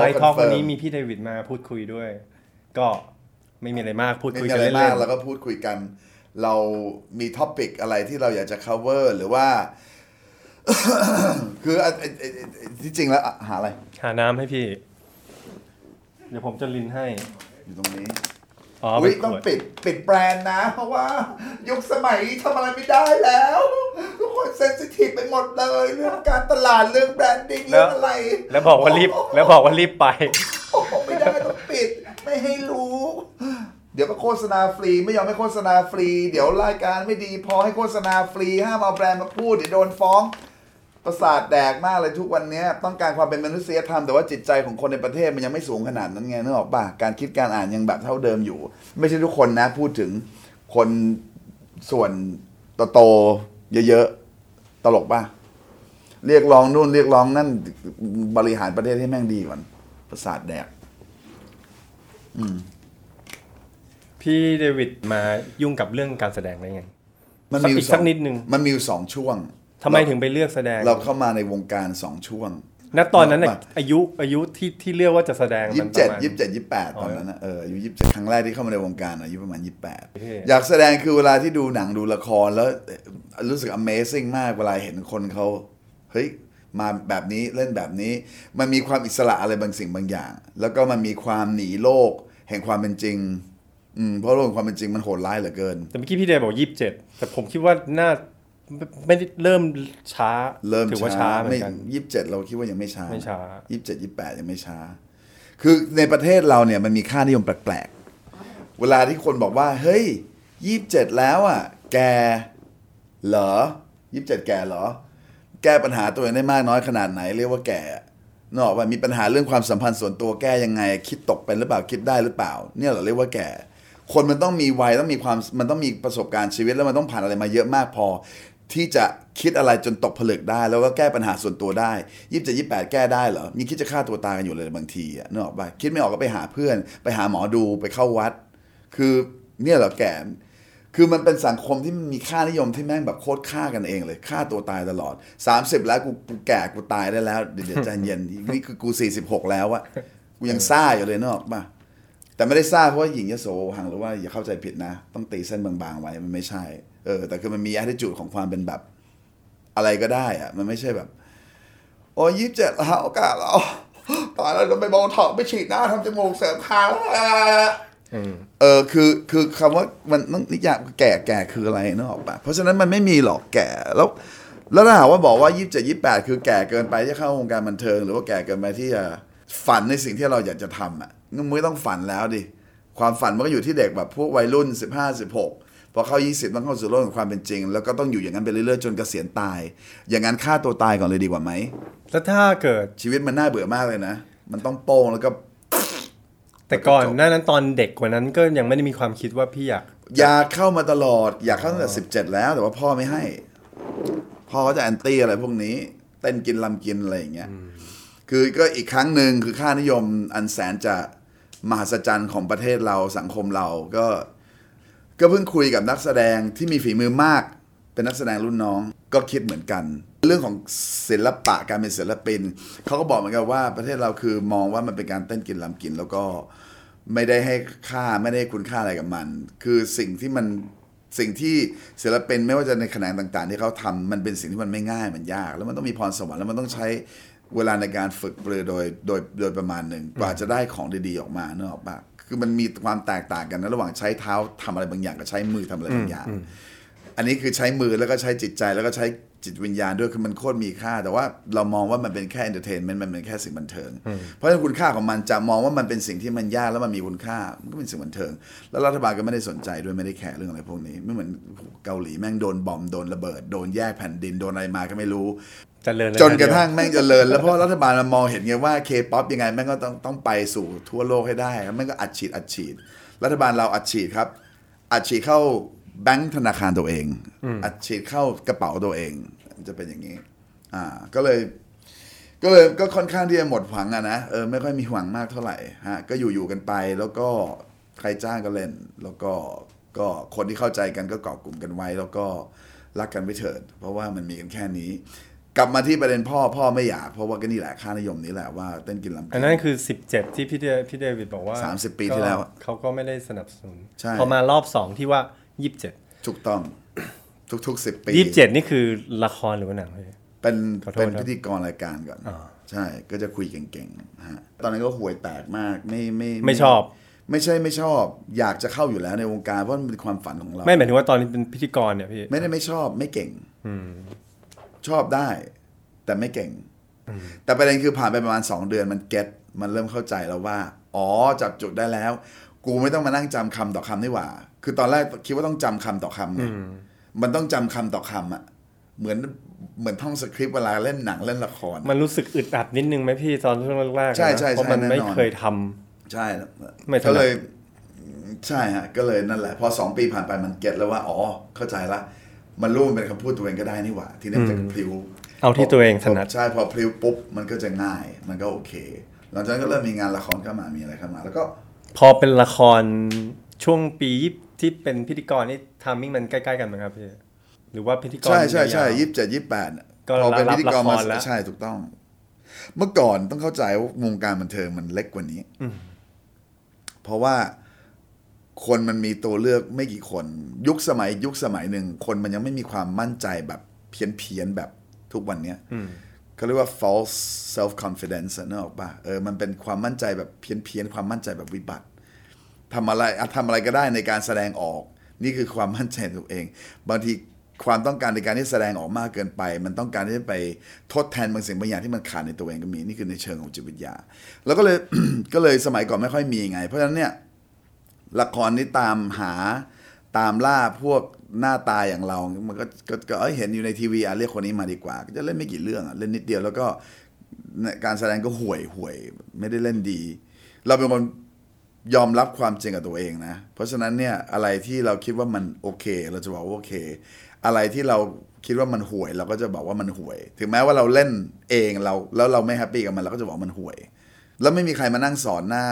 Psych Talk วันนี้มีพี่เดวิดมาพูดคุยด้วย ก็ไม่มีอะไรมากพูดไม่คุยมีกันอะไรเล่มากนแล้วก็พูดคุยกัน เรามี topic อะไรที่เราอยากจะ cover หรือว่า คืออะอะอะอะที่จริงแล้วอะหาอะไรๆหาน้ำให้พี่ เดี๋ยวผมจะรินให้ อยู่ตรงนี้ อ๋ออุ้ยเป็นขวดต้องปิดปิดแบรนด์นะ เพราะว่า ยุคสมัยนี้ทำอะไรไม่ได้แล้ว ทุกคน sensitive ไปหมดเลย เรื่องการตลาดเรื่อง branding เรื่องอะไรแล้วบอกว่ารีบ แล้วบอกว่ารีบไป โอ้โหไม่ได้ต้องปิด ไม่ให้รู้ เดี๋ยวก็โฆษณาฟรีไม่ยอมให้โฆษณาฟรี เดี๋ยวรายการไม่ดีพอให้โฆษณาฟรีห้ามเอาแบรนด์มาพูดเดี๋ยวโดนฟ้อง ประสาทแดกมากเลยทุกวันเนี้ยต้องการความเป็นมนุษยธรรมแต่ว่าจิตใจของคนในประเทศมันยังไม่สูงขนาดนั้นไงนึกออกป่ะการคิดการอ่านยังแบบเท่าเดิมอยู่ ไม่ใช่ทุกคนนะ พูดถึงคนส่วนโตๆเยอะๆตลกป่ะเรียกร้องนู่นเรียกร้องนั่นบริหารประเทศให้แม่งดีก่อนประสาทแดกพี่เดวิดมายุ่งกับเรื่องการแสดงได้ไงมันสักมีอีกสสัอกงนิดนึงมันมีอยู่สองช่วง ทำไมถึงไปเลือกแสดง เราเข้ามาในวงการสองช่วงณตอนนั้นน่ะว่าอายุอายุที่ที่เลือกว่าจะแสดงยี่มัสินบเจ็ดประมาณยี่สิบเจ็ดยี่สิบแปดตอนนั้นนะเอออายุยี่สิบเจ็ดครั้งแรกที่เข้ามาในวงการอายุประมาณยี่สิบแปดโอเคอยากแสดงคือเวลาที่ดูหนังดูละครแล้วเอ่อรู้สึก Amazing มากเวลาเห็นคนเขาเฮ้ยมาแบบนี้เล่นแบบนี้ มันมีความอิสระอะไรบางสิ่งบางอย่าง แล้วก็มันมีความหนีโลก แห่งความเป็นจริงอืมเพราะโลกแห่งความเป็นจริงมันโหดร้ายเหลือเกิน แต่เมื่อกี้พี่เดวิดบอกยี่สิบเจ็ดแต่ผมคิดว่าน่า ไม่ไม่ได้เริ่มช้าเริ่มถือว่าช้าช้าเหมือไม่นกันยี่สิบเจ็ดเราคิดว่ายังไม่ช้าไม่ช้ายี่สิบเจ็ดยี่สิบแปดยังไม่ช้า คือในประเทศเราเนี่ยมันมีค่านิยมแปลกๆ เวลาที่คนบอกว่า เฮ้ยยี่สิบเจ็ดแล้วอะ แกเหรอยี่สิบเจ็ดแกเหรอ แก้ปัญหาตัวเองได้มากน้อยขนาดไหน เรียกว่าแก่นกออกว่ามีปัญหาเรื่องความสัมพันธ์ส่วนตัวแก้ยังไง คิดตกเป็นหรือเปล่าคิดได้หรือเปล่า เนี่ยเหราเรียกว่าแก่ คนมันต้องมีวัยต้องมีความมันต้องมีประสบการณ์ชีวิตแล้วมันต้องผ่านอะไรมาเยอะมากพอ ที่จะคิดอะไรจนตกผลึกได้ แล้วก็แก้ปัญหาส่วนตัวได้ยี่สิบเจ็ดยี่แปดแก้ได้เหรอมีคิดจะฆ่าตัวตายกันอยู่เลยบางทีอะนึกออกปะคิดไม่ออกก็ไปหาเพื่อน ไปหาหมอดูไปเข้าวัด คือเนี่ยเหรอแก่คือมันเป็นสังคมที่มันมีค่านิยมที่แม่งแบบโคตรฆ่ากันเองเลยฆ่าตัวตายตลอด 30 แล้วกูกูแก่กูตายได้แล้วเดี๋ยวใจเย็นนี่คือกู 46 แล้วอะกูยังซ่าอยู่เลยเนกอะป่ะแต่ไม่ได้ซ่าเพราะว่าหญิงยโสหังหรือว่าอย่าเข้าใจผิดนะ ต้องตีเส้นบางๆไว้มันไม่ใช่ เออแต่คือมันมี attitude ของความเป็นแบบอะไรก็ได้อะมันไม่ใช่แบบ โอ้ยี่สิบเจ็ดแล้วโอกาสเราตายแล้วเราไปโบท็อกซ์ไปฉีดหน้าทำจมูกเสริมคางอืมเออคือคือคำว่ามันต้องนิยามแก่แก่คืออะไรนึกออกปะเพราะฉะนั้นมันไม่มีหรอกแก่แล้ว แล้วถ้าหากว่าบอกว่ายี่สิบเจ็ดยี่แปดคือแก่เกินไปที่จะเข้าวงการบันเทิง หรือว่าแก่เกินไปที่จะฝันในสิ่งที่เราอยากจะทำอะงั้นมึงไม่ต้องฝันแล้วดิความฝันมันก็อยู่ที่เด็กแบบพวกวัยรุ่น15 16 พอเข้า 20ต้องเข้าสู่โลกของความเป็นจริง แล้วก็ต้องอยู่อย่างนั้นไปเรื่อยๆจนเกษียณตาย อย่างนั้นฆ่าตัวตายก่อนเลยดีกว่าไหมแล้วถ้าเกิดชีวิตมันน่าเบื่อมากเลยนะ มันต้องโป้งแล้วก็ แต่ก่อนจบหน้านั้นตอนเด็กกว่านั้นก็ยังไม่ได้มีความคิดว่าพี่อยากอยากเข้ามาตลอด อยากเข้าตั้งแต่สิบเจ็ดแล้ว แต่ว่าพ่อไม่ให้ พ่อเขาจะแอนตี้อะไรพวกนี้ เต้นกินลำกินอะไรอย่างเงี้ยคือก็อีกครั้งหนึ่งคือค่านิยมอันแสนจะมหัศจรรย์ของประเทศเราสังคมเราก็ ก็เพิ่งคุยกับนักแสดงที่มีฝีมือมาก เป็นนักแสดงรุ่นน้องก็คิดเหมือนกัน เรื่องของศิลปะการเป็นศิลปินเขาก็บอกเหมือนกันว่าประเทศเราคือมองว่ามันเป็นการเต้นกินลำกิน แล้วก็ไม่ได้ให้ค่าไม่ได้คุณค่าอะไรกับมัน คือสิ่งที่มันสิ่งที่ศิลปินไม่ว่าจะในแขนงต่างๆ ที่เขาทำมันเป็นสิ่งที่มันไม่ง่ายมันยาก แล้วมันต้องมีพรสวรรค์แล้วมันต้องใช้เวลาในการฝึกปรือโดยโดยโดยประมาณหนึ่งกว่าจะได้ของดีๆออกมาเนอะปะ คือมันมีความแตกต่างกันนะระหว่างใช้เท้าทำอะไรบางอย่างกับใช้มือทำอะไรบางอย่าง อันนี้คือใช้มือแล้วก็ใช้จิตใจแล้วก็ใช้จิตวิญญาณด้วยคือมันโคตรมีค่า แต่ว่าเรามองว่ามันเป็นแค่ entertainment มันเป็นแค่สิ่งบันเทิง เพราะฉะนั้นคุณค่าของมันจะมองว่ามันเป็นสิ่งที่มันยากแล้วมันมีคุณค่ามันก็เป็นสิ่งบันเทิง แล้วรัฐบาลก็ไม่ได้สนใจด้วยไม่ได้แคร์เรื่องอะไรพวกนี้ ไม่เหมือนเกาหลีแม่งโดน bomb โดนระเบิดโดนแยกแผ่นดินโดนอะไรมาก็ไม่รู้เจริญเลยจนกระทั่งแม่งเจริญแล้วเพราะรัฐบาลมันมองเห็นไงว่าเคป๊อปยังไงแม่งก็ต้องต้องไปสู่ทั่วโลกให้ได้แล้วแม่งก็อัดฉีดอัดฉีด รัฐบาลเราอัดฉีดครับ อัดฉีดเข้าแบงก์ธนาคารตัวเอง อัดฉีดเข้ากระเป๋าตัวเองมันจะเป็นอย่างนี้ อ่า ก็เลย ก็เลยก็ค่อนข้างที่จะหมดหวังอะนะเออไม่ค่อยมีหวังมากเท่าไหร่ฮะก็อยู่อยู่กันไปแล้วก็ใครจ้างก็เล่น แล้วก็ก็คนที่เข้าใจกันก็เกาะกลุ่มกันไว้ แล้วก็รักกันไปเถิด เพราะว่ามันมีกันแค่นี้ กลับมาที่ประเด็นพ่อพ่อไม่อยากเพราะว่าก็นี่แหละค่านิยมนี้แหละว่าเต้นกินลำอันนั้นคือ 17 ที่พี่เดพี่เดวิดบอกว่า 30 ปีที่แล้วก็เขาก็ไม่ได้สนับสนุนใช่พอมารอบ 2 ที่ว่า 27 ถูกต้องทุกๆสิบปี 27 นี่คือละครหรือว่าหนังพี่เป็นขอโทษเป็นครับพิธีกรรายการก่อนใช่ก็จะคุยเก่งๆนะฮะตอนนั้นก็ห่วยแตกมากไม่ไม่ไม่ชอบ ไม่ใช่ไม่ชอบ อยากจะเข้าอยู่แล้วในวงการเพราะมันเป็นความฝันของเรา ไม่หมายถึงว่าตอนนี้เป็นพิธีกรเนี่ยพี่ไม่ได้ไม่ชอบไม่เก่ง ชอบได้ แต่ไม่เก่ง แต่ประเด็นคือผ่านไปประมาณสองเดือนมันเก็ตมันเริ่มเข้าใจแล้วว่า อ๋อจับจุดได้แล้ว กูไม่ต้องมานั่งจำคำต่อคำนี่หว่า คือตอนแรกคิดว่าต้องจำคำต่อคำไงมันต้องจำคำต่อคำอะ เหมือนเหมือนท่องสคริปต์เวลาเล่นหนังเล่นละคร มันรู้สึกอึดอัดนิดนึงไหมพี่ตอนช่วงแรกๆใช่นะใช่เพราะมันใช่แน่นอนไม่เคยทำใช่ไม่ถนัดก็เลย ใช่ฮะก็เลยนั่นแหละ พอสองปีผ่านไปมันเก็ตแล้วว่า อ๋อ เข้าใจละ มันรู้มันเป็นคำพูดตัวเองก็ได้นี่หว่า ทีนี้มันจะพลิ้วเอาที่ตัวเองถนัดใช่พอพลิ้วปุ๊บมันก็จะง่าย มันก็โอเค หลังจากนั้นก็เริ่มมีงานละครเข้ามามีอะไรเข้ามา แล้วก็ พอเป็นละครช่วงปีที่เป็นพิธีกรนี่ทามมิ่งมันใกล้ๆกันไหมครับพี่หรือว่าพิธีกรใช่ใช่ใช่ยาวๆยี่สิบเจ็ดยี่สิบแปดก็พอเป็นรับพิธีกรมาละครแล้วใช่ถูกต้อง เมื่อก่อนต้องเข้าใจว่าวงการบันเทิงมันเล็กกว่านี้เพราะว่า คนมันมีตัวเลือกไม่กี่คน ยุคสมัยยุคสมัยหนึ่งคนมันยังไม่มีความมั่นใจแบบเพี้ยนเพียนๆแบบทุกวันเนี้ยเขาเรียกว่า false self confidence อะนึกออกปะเออมันเป็นความมั่นใจแบบเพี้ยนเพียนๆความมั่นใจแบบวิบัติทำอะไรอะทำอะไรก็ได้ในการแสดงออก นี่คือความมั่นใจในตัวเอง บางทีความต้องการในการที่แสดงออกมากเกินไป มันต้องการที่จะไปทดแทนบางสิ่งบางอย่างที่มันขาดในตัวเองก็มีนี่คือในเชิงของจิตวิทยา แล้วก็เลยก็เลยสมัยก่อนไม่ค่อยมีไง เพราะฉะนั้นเนี่ย ละครนี่ตามหาตามล่าพวกหน้าตาอย่างเรา มันก็ก็ก็เห็นอยู่ในทีวีอะเรียกคนนี้มาดีกว่า ก็จะเล่นไม่กี่เรื่องอะเล่นนิดเดียวแล้วก็การแสดงก็ห่วยห่วยไม่ได้เล่นดี เราเป็นคนยอมรับความจริงกับตัวเองนะ เพราะฉะนั้นเนี่ยอะไรที่เราคิดว่ามันโอเค เราจะบอกว่าโอเค อะไรที่เราคิดว่ามันห่วย เราก็จะบอกว่ามันห่วย ถึงแม้ว่าเราเล่นเองเราแล้วเราไม่แฮปปี้กับมันเราก็จะบอกมันห่วย แล้วไม่มีใครมานั่งสอนหน้า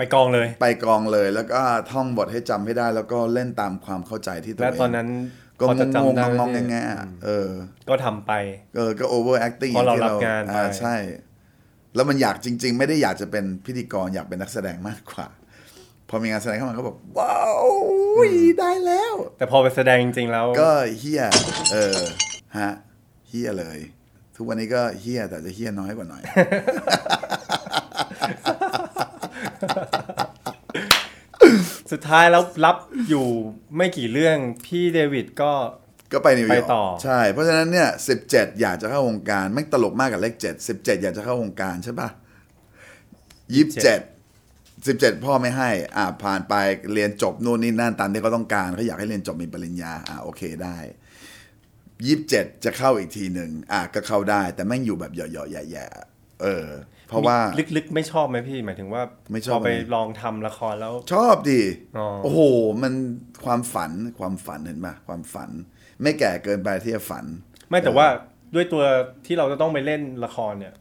ไปกองเลย ไปกองเลย แล้วก็ท่องบทให้จำให้ได้ แล้วก็เล่นตามความเข้าใจที่ตัวและเองตอนนั้นก็พอจะงงจำได้งงงไหมแงพี่ๆเออ ก็ทำไป เออ ก็ over acting เพราะเราที่รับงานไปอ่ใช่ แล้วมันอยากจริง ๆ ไม่ได้อยากจะเป็นพิธีกรอยากเป็นนักแสดงมากกว่า พอมีงานแสดงเข้ามาก็แบบว้าวได้แล้ว แต่พอไปแสดงจริงๆแล้ว ก็เฮียเออฮะเฮียเลย ทุกวันนี้ก็เฮียแต่จะเฮียน้อยกว่าหน่อย สุดท้ายแล้วรับอยู่ไม่กี่เรื่องพี่เดวิดก็ก็ไปนิวยอร์ไปกต่อใช่ เพราะฉะนั้นเนี่ยสิบเจ็ดอยากจะเข้าวงการไม่งตลกมากกับเลขเจ็ดสิบเจ็ดอยากจะเข้าวงการใช่ปะยี่สิบเจ็ดสิบเจ็ดพ่อไม่ให้ อ่าผ่านไปเรียนจบนู่นนี่นั่นตามที่เขาต้องการเขาอยากให้เรียนจบมีปริญญาอ่าโอเคได้ยี่สิบเจ็ดจะเข้าอีกทีหนึ่งอ่าก็เข้าได้ แต่แม่งอยู่แบบเหยาะๆแย่ๆเออ เพราะว่าลึกๆ ไม่ชอบไหมพี่ หมายถึงว่าไม่ชอบพอไปเลยลองทำละครแล้ว ชอบดิอ๋อโอ้โห มันความฝันความฝันเห็นปะความฝัน ไม่แก่เกินไปที่จะฝัน ไม่แต่ว่าด้วยตัวที่เราจะต้องไปเล่นละครเนี่ย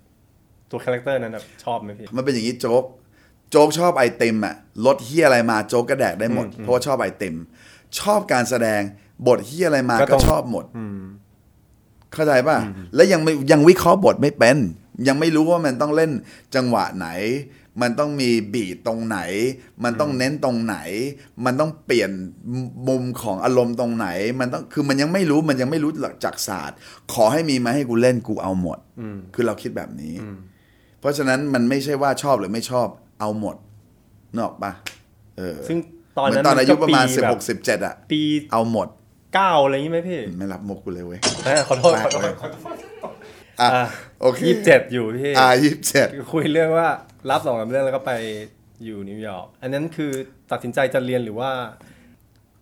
ตัว character นั้นน่ะชอบไหมพี่มันเป็นอย่างนี้โจ๊กโจ๊กชอบไอติมอะรสเหี้ยอะไรมาโจ๊กก็แดกได้หมด เพราะว่าชอบไอติมชอบการแสดงบทเหี้ยอะไรมาก็ต้ก็องชอบหมดเข้าใจป่ะ แล้วยังไม่ยังวิเคราะห์บทไม่เป็น ยังไม่รู้ว่ามันต้องเล่นจังหวะไหน มันต้องมีบีทตรงไหน มันต้องเน้นตรงไหน มันต้องเปลี่ยนมุมของอารมณ์ตรงไหน มันต้องคือมันยังไม่รู้มันยังไม่รู้หลักจากศาสตร์ ขอให้มีมาให้กูเล่นกูเอาหมดคือเราคิดแบบนี้ เพราะฉะนั้นมันไม่ใช่ว่าชอบหรือไม่ชอบเอาหมดนกออกปะเออซึ่งตอนเหมือนั้นนตอนอายุประมาณนสิบก็หกสิบเจ็ดอะปีเอาหมดเก้าอะไรอย่างงี้ไหมพี่ ไม่รับมุกกูเลยเว้ยเอ้ยขอโทษขอโทษอะอะ โอเคยี่สิบเจ็ดอยู่พี่อ่ายี่สิบเจ็ดคุยเรื่องว่ารับสองสามเรื่องแล้วก็ไปอยู่นิวยอร์กอันนั้นคือตัดสินใจจะเรียนหรือว่า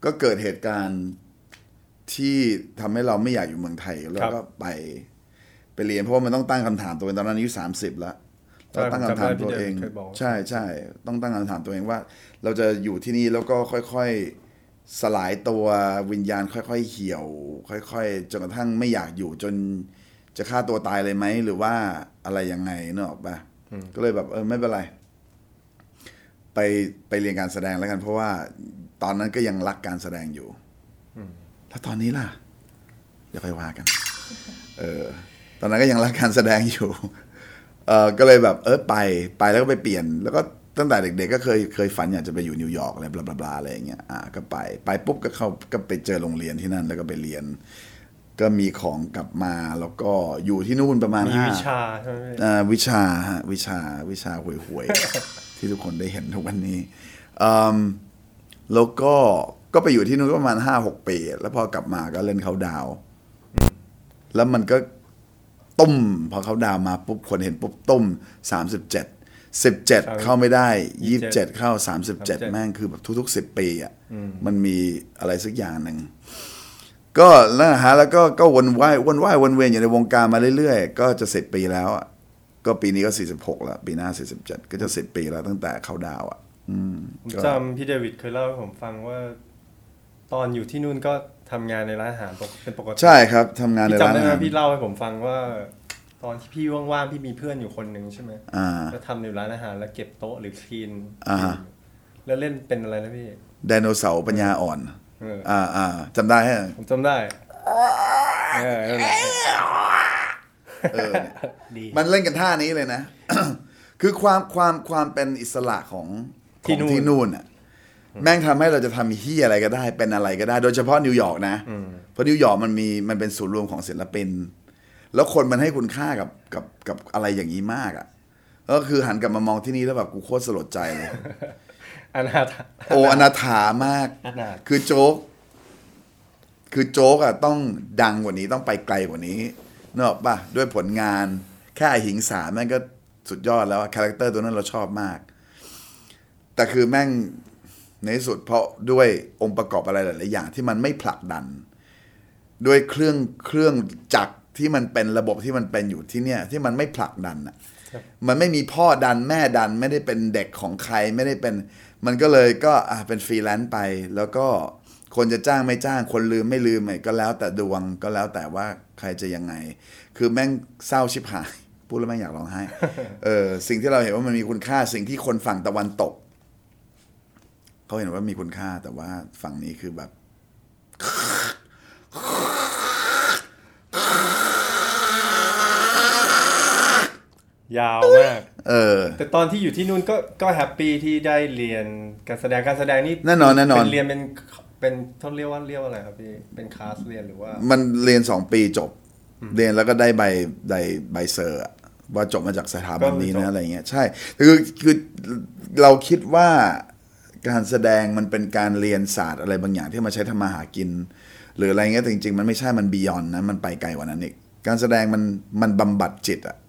ก็เกิดเหตุการณ์ที่ทำให้เราไม่อยากอยู่เมืองไทยแล้วก็ไปไปเรียนเพราะว่ามันต้องตั้งคำถามตัวเองตอนนั้นอายุสามสิบแล้วเราตั้งคำถามตัวเองเคยบอกใช่ใช่ต้องตั้งคำถามตัวเองว่า เราจะอยู่ที่นี่แล้วก็ค่อยๆสลายตัววิญญาณค่อย ๆ เหี่ยว ค่อย ๆจนกระทั่งไม่อยากอยู่จน จะฆ่าตัวตายเลยไหมหรือว่าอะไรยังไงเนกออกปะก็เลยแบบเออไม่เป็นไร ไปไปเรียนการแสดงแล้วกัน เพราะว่าตอนนั้นก็ยังรักการแสดงอยู่แล้วตอนนี้ล่ะเดี๋ยวค่อยว่ากัน เออ ตอนนั้นก็ยังรักการแสดงอยู่เออก็เลยแบบเออไปไปแล้วก็ไปเปลี่ยน แล้วก็ตั้งแต่เด็กๆก็เคยเคยฝันอยากจะไปอยู่นิวยอร์กอะไรบลาบลาบลาอะไรอย่างเงี้ยอ่าก็ไปไปปุ๊บก็เข้าก็ไปเจอโรงเรียนที่นั่นแล้วก็ไปเรียน ก็มีของกลับมาแล้วก็อยู่ที่นู่นประมาณมีห้าวิชาใช่ไหมพี่อ่าวิชาฮะวิชาวิชาห่วยห่วยๆ ที่ทุกคนได้เห็นทุกวันนี้อืมแล้วก็ก็ไปอยู่ที่นู่นก็ประมาณห้าหกปี แล้วพอกลับมาก็เล่นเขาดาวน์แล้วมันก็ตุ้ม พอเขาดาวน์มาปุ๊บคนเห็นปุ๊บตุ้มสามสิบเจ็ดสิบเจ็ดเข้าไม่ได้ยี่สิบเจ็ดเข้าสามสิบเจ็ดแม่งคือแบบทุกๆสิบปีอะมันมีอะไรสักอย่างหนึ่ง ก็นั่นนะฮะแล้วก็ก็วนว่ายวนว่ายวนเวียนอยู่ในวงการมาเรื่อยๆ ก็จะสิบปีแล้วอะก็ปีนี้ก็สี่สิบหกแล้วปีหน้าสี่สิบเจ็ดก็จะสิบปีแล้วตั้งแต่เขาดาวน์อะ อืมผมก็จำพี่เดวิดเคยเล่าให้ผมฟังว่า ตอนอยู่ที่นู่นก็ทำงานในร้านอาหารปกเป็นปกติใช่ครับทำงานในพี่ร้าจำนได้อาไหมหารพี่เล่าให้ผมฟังว่า ตอนที่พี่ว่างๆพี่มีเพื่อนอยู่คนหนึ่งใช่ไหมอ่าแล้วทำในร้านอาหารแล้วเก็บโต๊ะหรือคลีนอ่าฮะ แล้วเล่นเป็นอะไรนะพี่ ไดโนเสาร์ปัญญาอ่อนเอออ่าอ่าจำได้ฮะผมจำได้เออนั่นแหละเออเนี่ยดี มันเล่นกันท่านี้เลยนะ คือความความความเป็นอิสระของขที่องนู่น ที่นู่นอะ แม่งทำให้เราจะทำเฮียอะไรก็ได้ เป็นอะไรก็ได้ โดยเฉพาะนิวยอร์กนะ เพราะนิวยอร์กมันมีมันเป็นศูนย์รวมของศิลปิน แล้วคนมันให้คุณค่ากับกับกับอะไรอย่างนี้มากอะ ก็คือหันกลับมามองที่นี่แล้วแบบกูโคตรสลดใจเลย อนาถาโอ้อนาถามาก อนาถคือโจ๊ก คือโจ๊กอะต้องดังกว่านี้ต้องไปไกลกว่านี้นึกออกปะด้วยผลงานแค่หิงสาแม่งก็สุดยอดแล้วอะ character ตัวนั้นเราชอบมาก แต่คือแม่งในที่สุดเพราะด้วยองค์ประกอบอะไรหลาย ๆ อย่างที่มันไม่ผลักดัน ด้วยเครื่องเครื่องจักรที่มันเป็นระบบที่มันเป็นอยู่ที่เนี่ย ที่มันไม่ผลักดันอะมันไม่มีพ่อดันแม่ดันไม่ได้เป็นเด็กของใครไม่ได้เป็น มันก็เลยก็อะเป็นฟรีแลนซ์ไป แล้วก็คนจะจ้างไม่จ้างคนลืมไม่ลืมไงก็แล้วแต่ดวงก็แล้วแต่ว่าใครจะยังไง คือแม่งเศร้าชิบหายพูดแล้วแม่งอยากร้องไห้เออสิ่งที่เราเห็นว่ามันมีคุณค่าสิ่งที่คนฝั่งตะวันตกเขาเห็นว่ามีคุณค่าแต่ว่าฝั่งนี้คือแบบ ยาวมาก เออ แต่ตอนที่อยู่ที่นู่นก็ก็แฮปปี้ที่ได้เรียนการแสดงการแสดงนี่แน่นอนแน่นอนเป็นเรียนเป็นเป็นเขาเรียกว่าเรียกว่าอะไรครับพี่เป็นคลาสเรียนหรือว่า มันเรียนสองปีจบ เรียนแล้วก็ได้ใบใบใบเซอร์อะว่าจบมาจากสถาบันนี้ก็คือจนะบอะไรเงี้ยใช่คือคือเราคิดว่าการแสดงมันเป็นการเรียนศาสตร์อะไรบางอย่างที่มาใช้ทำมาหากิน หรืออะไรเงี้ยแต่จริง ๆ มันไม่ใช่มันบียอนนะมันไปไกลกว่านั้นอีกการแสดงมันมันบำบัดจิตอะครับ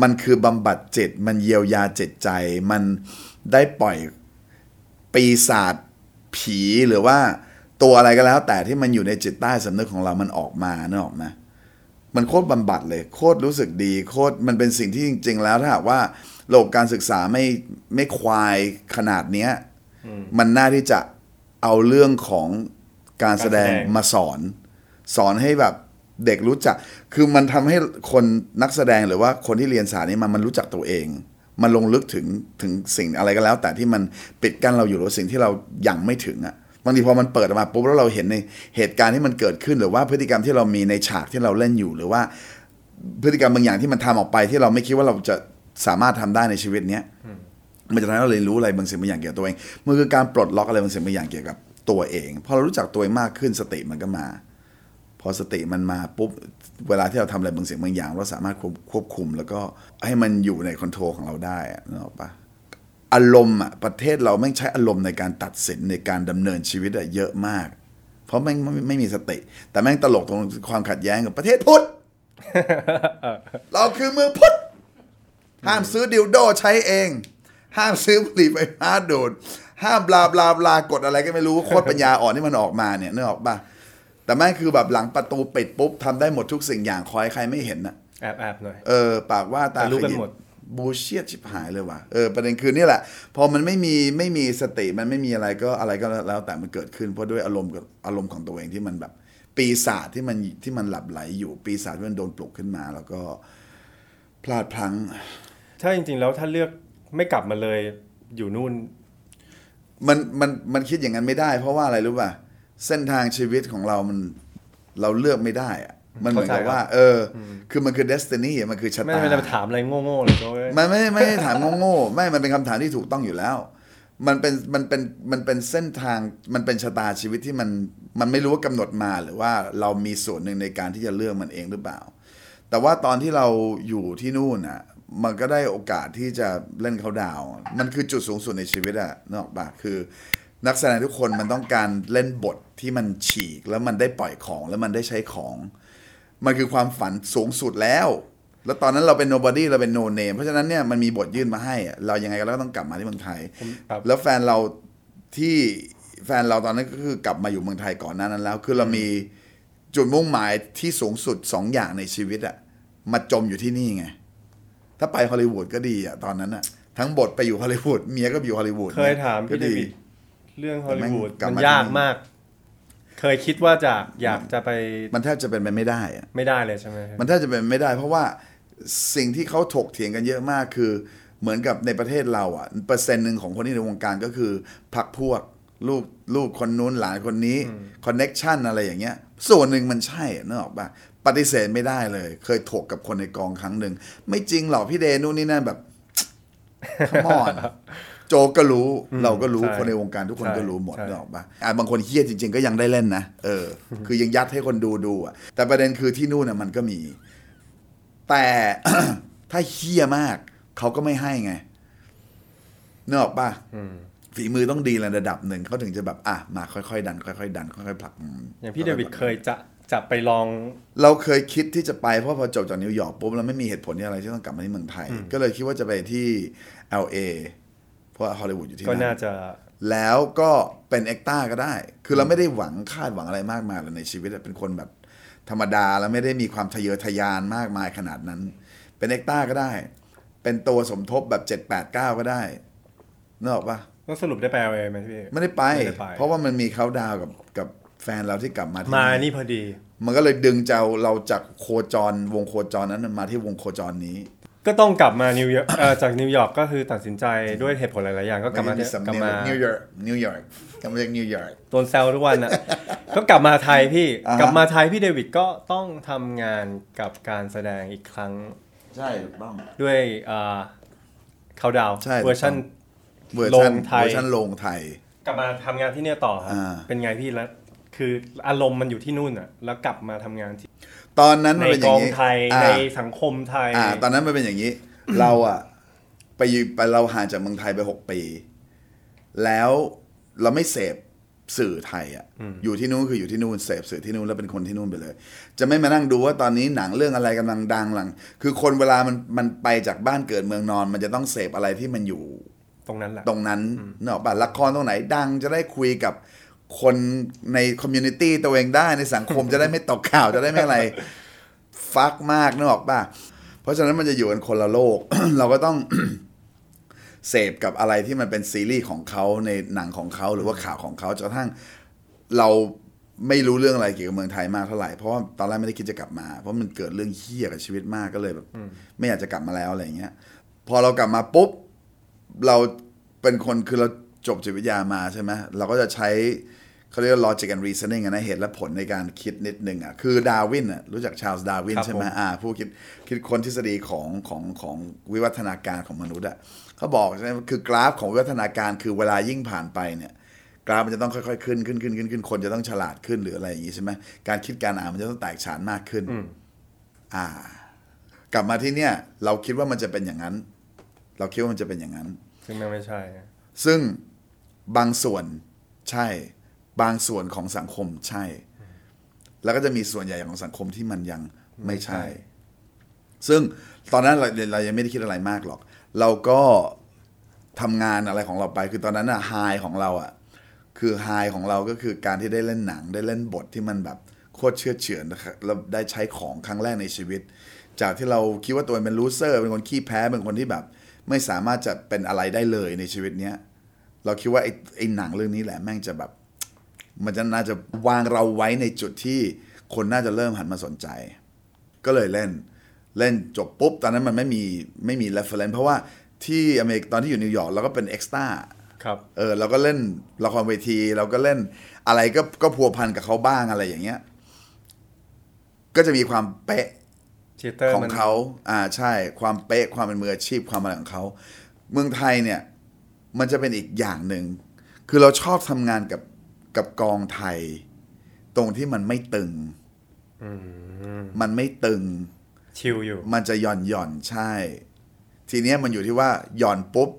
มันคือบำบัดจิต มันเยียวยาจิตใจ มันได้ปล่อยปีศาจผีหรือว่าตัวอะไรก็แล้ว แต่ที่มันอยู่ในจิตใต้สำนึกของเรามันออกมาเนกออกไหมมันโคตรบำบัดเลย โคตรรู้สึกดีโคตรมันเป็นสิ่งที่จริง ๆ แล้วถ้าหากว่าระบบการศึกษาไม่ไม่ควายขนาดเนี้ยมันน่าที่จะเอาเรื่องของการแสดงการแสดงมาสอน สอนให้แบบ เด็กรู้จัก คือมันทำให้คนนักแสดงหรือว่าคนที่เรียนศาสตร์นี้มันมันรู้จักตัวเอง มันลงลึกถึงถึงสิ่งอะไรก็แล้ว แต่ที่มันปิดกั้นเราอยู่หรือสิ่งที่เรายังไม่ถึงอะบางทีพอมันเปิดออกมาปุ๊บแล้วเราเห็นในเหตุการณ์ที่มันเกิดขึ้นหรือว่าพฤติกรรมที่เรามีในฉากที่เราเล่นอยู่หรือว่าพฤติกรรมบางอย่างที่มันทำออกไปที่เราไม่คิดว่าเราจะสามารถทำได้ในชีวิตเนี้ยมันจะทำให้เราเรียนรู้อะไรบางสิ่งบางอย่างเกี่ยวกับตัวเอง มันคือการปลดล็อกอะไรบางสิ่งบางอย่างเกี่ยวกับตัวเอง พอเรารู้จักตัวเองมากขึ้นสติมันก็มา พอสติมันมาปุ๊บ เวลาที่เราทำอะไรบางสิ่งบางอย่าง เราสามารถควบควบคุม แล้วก็ให้มันอยู่ในคอนโทรลของเราได้อะนึกออกปะอารมณ์อะประเทศเราแม่งใช้อารมณ์ในการตัดสินในการดำเนินชีวิตอะเยอะมาก เพราะแม่งไม่ไม่มีสติ แต่แม่งตลกตรงความขัดแย้งกับประเทศพุทธเราคือเมืองพุทธห้ามซื้อดิวโดใช้เอง ห้ามซื้อบุหรี่ไฟฟ้าดูดห้ามบลาบลาบลากดอะไรก็ไม่รู้โคตรปัญญาอ่อนที่มันออกมาเนี่ยนึกออกปะ แต่แม่งคือแบบหลังประตูปิดปุ๊บทำได้หมดทุกสิ่งอย่างคอยใครไม่เห็นนะแอบแอบหน่อยเออปากว่าตาแต่รู้กันขยิบหมดบูเชียชิบหายเลยว่ะเออประเด็นคือนี่แหละ พอมันไม่มีไม่มีสติมันไม่มีอะไรก็อะไรก็แล้วแต่มันเกิดขึ้นเพราะด้วยอารมณ์กับอารมณ์ของตัวเองที่มันแบบ ปีศาจที่มันที่มันหลับไหลอยู่ปีศาจที่มันโดนปลุกขึ้นมา แล้วก็พลาดพลั้ง ถ้าจริง ๆ แล้วถ้าเลือกไม่กลับมาเลยอยู่นู่น มันมันมันคิดอย่างนั้นไม่ได้ เพราะว่าอะไรรู้ป่ะเส้นทางชีวิตของเรามันเราเลือกไม่ได้อะมันเหมือนกับเข้าใจครับว่าเอออ คือมันคือ destiny อะมันคือชะไม่ตา ไม่ได้ไปถามอะไรโง่ๆเลยโจ้ยมันไม่ไม่ได้ถามโง่ๆไม่มันเป็นคำถามที่ถูกต้องอยู่แล้ว มันเป็นมันเป็นมันเป็นเส้นทางมันเป็นชะตาชีวิตที่มันมันไม่รู้ว่ากำหนดมาหรือว่าเรามีส่วนหนึ่งในการที่จะเลือกมันเองหรือเปล่า แต่ว่าตอนที่เราอยู่ที่นู่นอะ มันก็ได้โอกาสที่จะเล่นเขาดาวน์มันคือจุดสูงสุดในชีวิตอะนกออกปะคือ นักแสดงทุกคนมันต้องการเล่นบทที่มันฉีกแล้วมันได้ปล่อยของแล้วมันได้ใช้ของ มันคือความฝันสูงสุดแล้ว แล้วตอนนั้นเราเป็น nobody เราเป็น no name เพราะฉะนั้นเนี่ยมันมีบทยื่นมาให้อะเรายังไงก็ต้องกลับมาที่เมืองไทยครับแล้วแฟนเราที่แฟนเราตอนนั้นก็คือกลับมาอยู่เมืองไทยก่อนหน้านั้นแล้ว คือเรามีจุดมุ่งหมายที่สูงสุดสองอย่างในชีวิตอะมาจมอยู่ที่นี่ไง ถ้าไปฮอลลีวูดก็ดีอะตอนนั้นอะทั้งบทไปอยู่ฮอลลีวูดเมียก็ไปอยู่ฮอลลีวูดเคยถามก็พี่เดวิด เรื่องฮอลลีวูดมันกลับมาที่นี่ยากมาก เคยคิดว่าจะอยากจะไป มันแทบจะเป็นไปไม่ได้อะไม่ได้เลยใช่ไหมครับมันแทบจะเป็นไม่ได้ เพราะว่าสิ่งที่เขาถกเถียงกันเยอะมากคือเหมือนกับในประเทศเราอะเปอร์เซ็นต์หนึ่งของคนที่ในวงการก็คือพรรคพวกลูกลูกคนนู้นหลานคนนี้ connection อะไรอย่างเงี้ย ส่วนหนึ่งมันใช่นึกออกปะปฏิเสธไม่ได้เลย เคยถกกับคนในกองครั้งหนึ่ง ไม่จริงหรอกพี่เดนู่นนี่นั่นแบบ come on โจก็รู้เราก็รู้ใช่คนในวงการทุกคนใช่ก็รู้หมดใช่นึกออกปะอะบางคนเฮี้ยจริง ๆ ก็ยังได้เล่นนะเออ คือยังยัดให้คนดูดูอะแต่ประเด็นคือที่นู่นน่ะมันก็มี แต่ถ้าเฮี้ยมากเขาก็ไม่ให้ไงนึกออกปะฝีมือต้องดีระดับหนึ่งเขาถึงจะแบบอะมาค่อยๆดันค่อยๆดันค่อยๆผลักอืมอย่างพี่เดวิดเคยจะจะไปลอง เราเคยคิดที่จะไปเพราะพอจบจากนิวยอร์กปุ๊บเราไม่มีเหตุผลที่อะไรที่ต้องกลับมาที่เมืองไทย ก็เลยคิดว่าจะไปที่ LA เพราะว่าฮอลลีวูดอยู่ที่นั่นก็น่าจะแล้วก็เป็นเอ็กต้าก็ได้ คือเราไม่ได้หวังคาดหวังอะไรมากมายเลยในชีวิตอะเป็นคนแบบธรรมดาแล้วไม่ได้มีความทะเยอทะยานมากมายขนาดนั้น เป็นเอ็กต้าก็ได้ เป็นตัวสมทบแบบเจ็ดแปดเก้าก็ได้นึกออกปะก็สรุปได้ไปเอาเองไหมพี่ไม่ได้ไปไม่ได้ไป เพราะว่ามันมีเขาดาวน์กับกับแฟนเราที่กลับมาที่มานี่นี่พอดี มันก็เลยดึงเจ้าเราจากโคจรวงโคจรนั้นมาที่วงโคจรนี้ ก็ต้องกลับมานิวยอร์กเอ่อจากนิวยอร์กก็คือตัดสินใจด้วยเหตุผลหลายๆอย่างก็กลับมาได้กลับมานิวยอร์กนิวยอร์กกลับมาจากนิวยอร์กโดนแซวทุกวันอะก็กลับมาไทยพี่อ่าฮะกลับมาไทยพี่เดวิดก็ต้องทำงานกับการแสดงอีกครั้ง ใช่ถูกต้องด้วยเขาดาวใช่เวอร์ชันเวอร์ชันโรงไทยเวอร์ชันโรงไทย กลับมาทำงานที่เนี่ยต่อครับอ่าเป็นไงพี่แล้วคืออารมณ์มันอยู่ที่นู่นอะ แล้วกลับมาทำงานที่ ตอนนั้นในมันเป็นอย่างนี้ในกองไทยอ่าในสังคมไทยอ่าตอนนั้นมันเป็นอย่างนี้ เราอะไปอยู่ไปเราห่างจากเมืองไทยไปหกปี แล้วเราไม่เสพสื่อไทยอะอยู่ที่นู่นคืออยู่ที่นู่นเสพสื่อที่นู่นแล้วเป็นคนที่นู่นไปเลย จะไม่มานั่งดูว่าตอนนี้หนังเรื่องอะไรกำลังดังหลัง คือคนเวลามันมันไปจากบ้านเกิดเมืองนอน มันจะต้องเสพอะไรที่มันอยู่ ตรงนั้นแหละตรงนั้นนึกออกป่ะละครตรงไหนดังจะได้คุยกับ คนใน community ตัวเองได้ในสังคมจะได้ไม่ตกข่าวจะได้ไม่อะไร fuck มากนึกออกป่ะ เพราะฉะนั้นมันจะอยู่กันคนละโลก เราก็ต้องเสพกับอะไรที่มันเป็นซีรีส์ของเขาในหนังของเขาหรือว่าข่าวของเขาจนกระทั่งเราไม่รู้เรื่องอะไรเกี่ยวกับเมืองไทยมากเท่าไหร่เพราะว่าตอนแรกไม่ได้คิดจะกลับมา เพราะมันเกิดเรื่องเหี้ยกับชีวิตมากก็เลยแบบไม่อยากจะกลับมาแล้วอะไรอย่างเงี้ย พอเรากลับมาปุ๊บเราเป็นคนคือเราจบจิตวิทยามาใช่ไหมเราก็จะใช้ เขาเรียกว่า logic and reasoning อะนะเหตุและผลในการคิดนิดนึงอะคือดาร์วินอะรู้จักชาร์ลส์ดาร์วินครับใช่ไหมผมอ่าผู้คิดคิดค้นทฤษฎีของของของวิวัฒนาการของมนุษย์อะเขาบอกใช่ไหมคือกราฟของวิวัฒนาการคือเวลายิ่งผ่านไปเนี่ยกราฟมันจะต้องค่อยๆขึ้นขึ้นขึ้นขึ้นขึ้นคนจะต้องฉลาดขึ้นหรืออะไรอย่างงี้ใช่ไหมการคิดการอ่านมันจะต้องแตกฉานมากขึ้นอ่า กลับมาที่เนี่ย เราคิดว่ามันจะเป็นอย่างนั้น เราคิดว่ามันจะเป็นอย่างนั้น ซึ่งมันไม่ใช่นะซึ่งบางส่วนใช่ บางส่วนของสังคมใช่ แล้วก็จะมีส่วนใหญ่ของสังคมที่มันยังไม่ใช่ ซึ่งตอนนั้นเราเรายังไม่ได้คิดอะไรมากหรอก เราก็ทำงานอะไรของเราไป คือตอนนั้นอะไฮของเราอะคือไฮของเราก็คือการที่ได้เล่นหนัง ได้เล่นบทที่มันแบบโคตรเชื่อเฉือนนะครับเราได้ใช้ของครั้งแรกในชีวิต จากที่เราคิดว่าตัวเองเป็นลูเซอร์ เป็นคนขี้แพ้เป็นคนที่แบบ ไม่สามารถจะเป็นอะไรได้เลยในชีวิตเนี้ยเราคิดว่าไอ้ไอ้หนังเรื่องนี้แหละแม่งจะแบบ มันจะน่าจะวางเราไว้ในจุดที่คนน่าจะเริ่มหันมาสนใจ ก็เลยเล่นเล่นจบปุ๊บ ตอนนั้นมันไม่มีไม่มี reference เพราะว่าที่อเมริกาตอนที่อยู่นิวยอร์กเราก็เป็นเอ็กซ์ต้าครับเออเราก็เล่นละครเวทีเราก็เล่นอะไรก็ก็พัวพันกับเขาบ้างอะไรอย่างเงี้ย ก็จะมีความเป๊ะ theater ของมันเขาอ่าใช่ ความเป๊ะความเป็นมืออาชีพความอะไรของเขาเมืองไทยเนี่ย มันจะเป็นอีกอย่างหนึ่งคือเราชอบทำงานกับ กับกองไทย ตรงที่มันไม่ตึงมันไม่ตึง ชิลอยู่ มันจะหย่อนหย่อนใช่ ทีเนี้ยมันอยู่ที่ว่าหย่อนปุ๊บ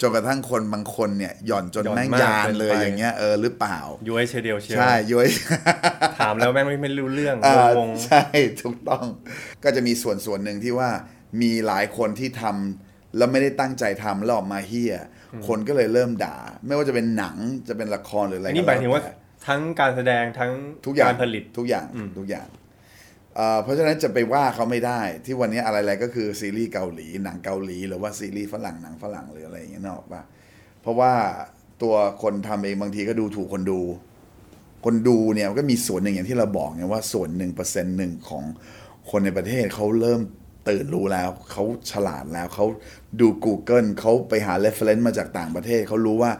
จนกระทั่งคนบางคนเนี่ยหย่อนจนหย่อนแม่งมากยานเกินเลยไป อย่างเงี้ยเออหรือเปล่า ย้วยเชยเดียวเชียวใช่ย้อย ถามแล้วแม่งไม่ไม่รู้เรื่องอ่างง ใช่ ถูกต้อง ก็จะมีส่วนส่วนหนึ่งที่ว่ามีหลายคนที่ทำแล้วไม่ได้ตั้งใจทำแล้วออกมาเฮี้ย คนก็เลยเริ่มด่า ไม่ว่าจะเป็นหนังจะเป็นละครหรืออะไรอันนี้ก็หมายถึงว่าแล้แต่ทั้งการแสดงทั้งทุกอย่างการผลิตทุกอย่างทุกอย่างเอ่อเพราะฉะนั้นจะไปว่าเขาไม่ได้ที่วันนี้อะไรๆก็คือซีรีส์เกาหลีหนังเกาหลีหรือว่าซีรีส์ฝรั่งหนังฝรั่งหรืออะไรอย่างเงี้ยนกออกปะเพราะว่าตัวคนทำเองบางทีก็ดูถูกคนดู คนดูเนี่ยก็มีส่วนหนึ่งอย่างที่เราบอกไงว่าส่วนหนึ่งเปอร์เซ็นต์หนึ่งของคนในประเทศเขาเริ่ม ตื่นรู้แล้วเขาฉลาดแล้วเขาดู Google เขาไปหา reference มาจากต่างประเทศเขารู้ว่า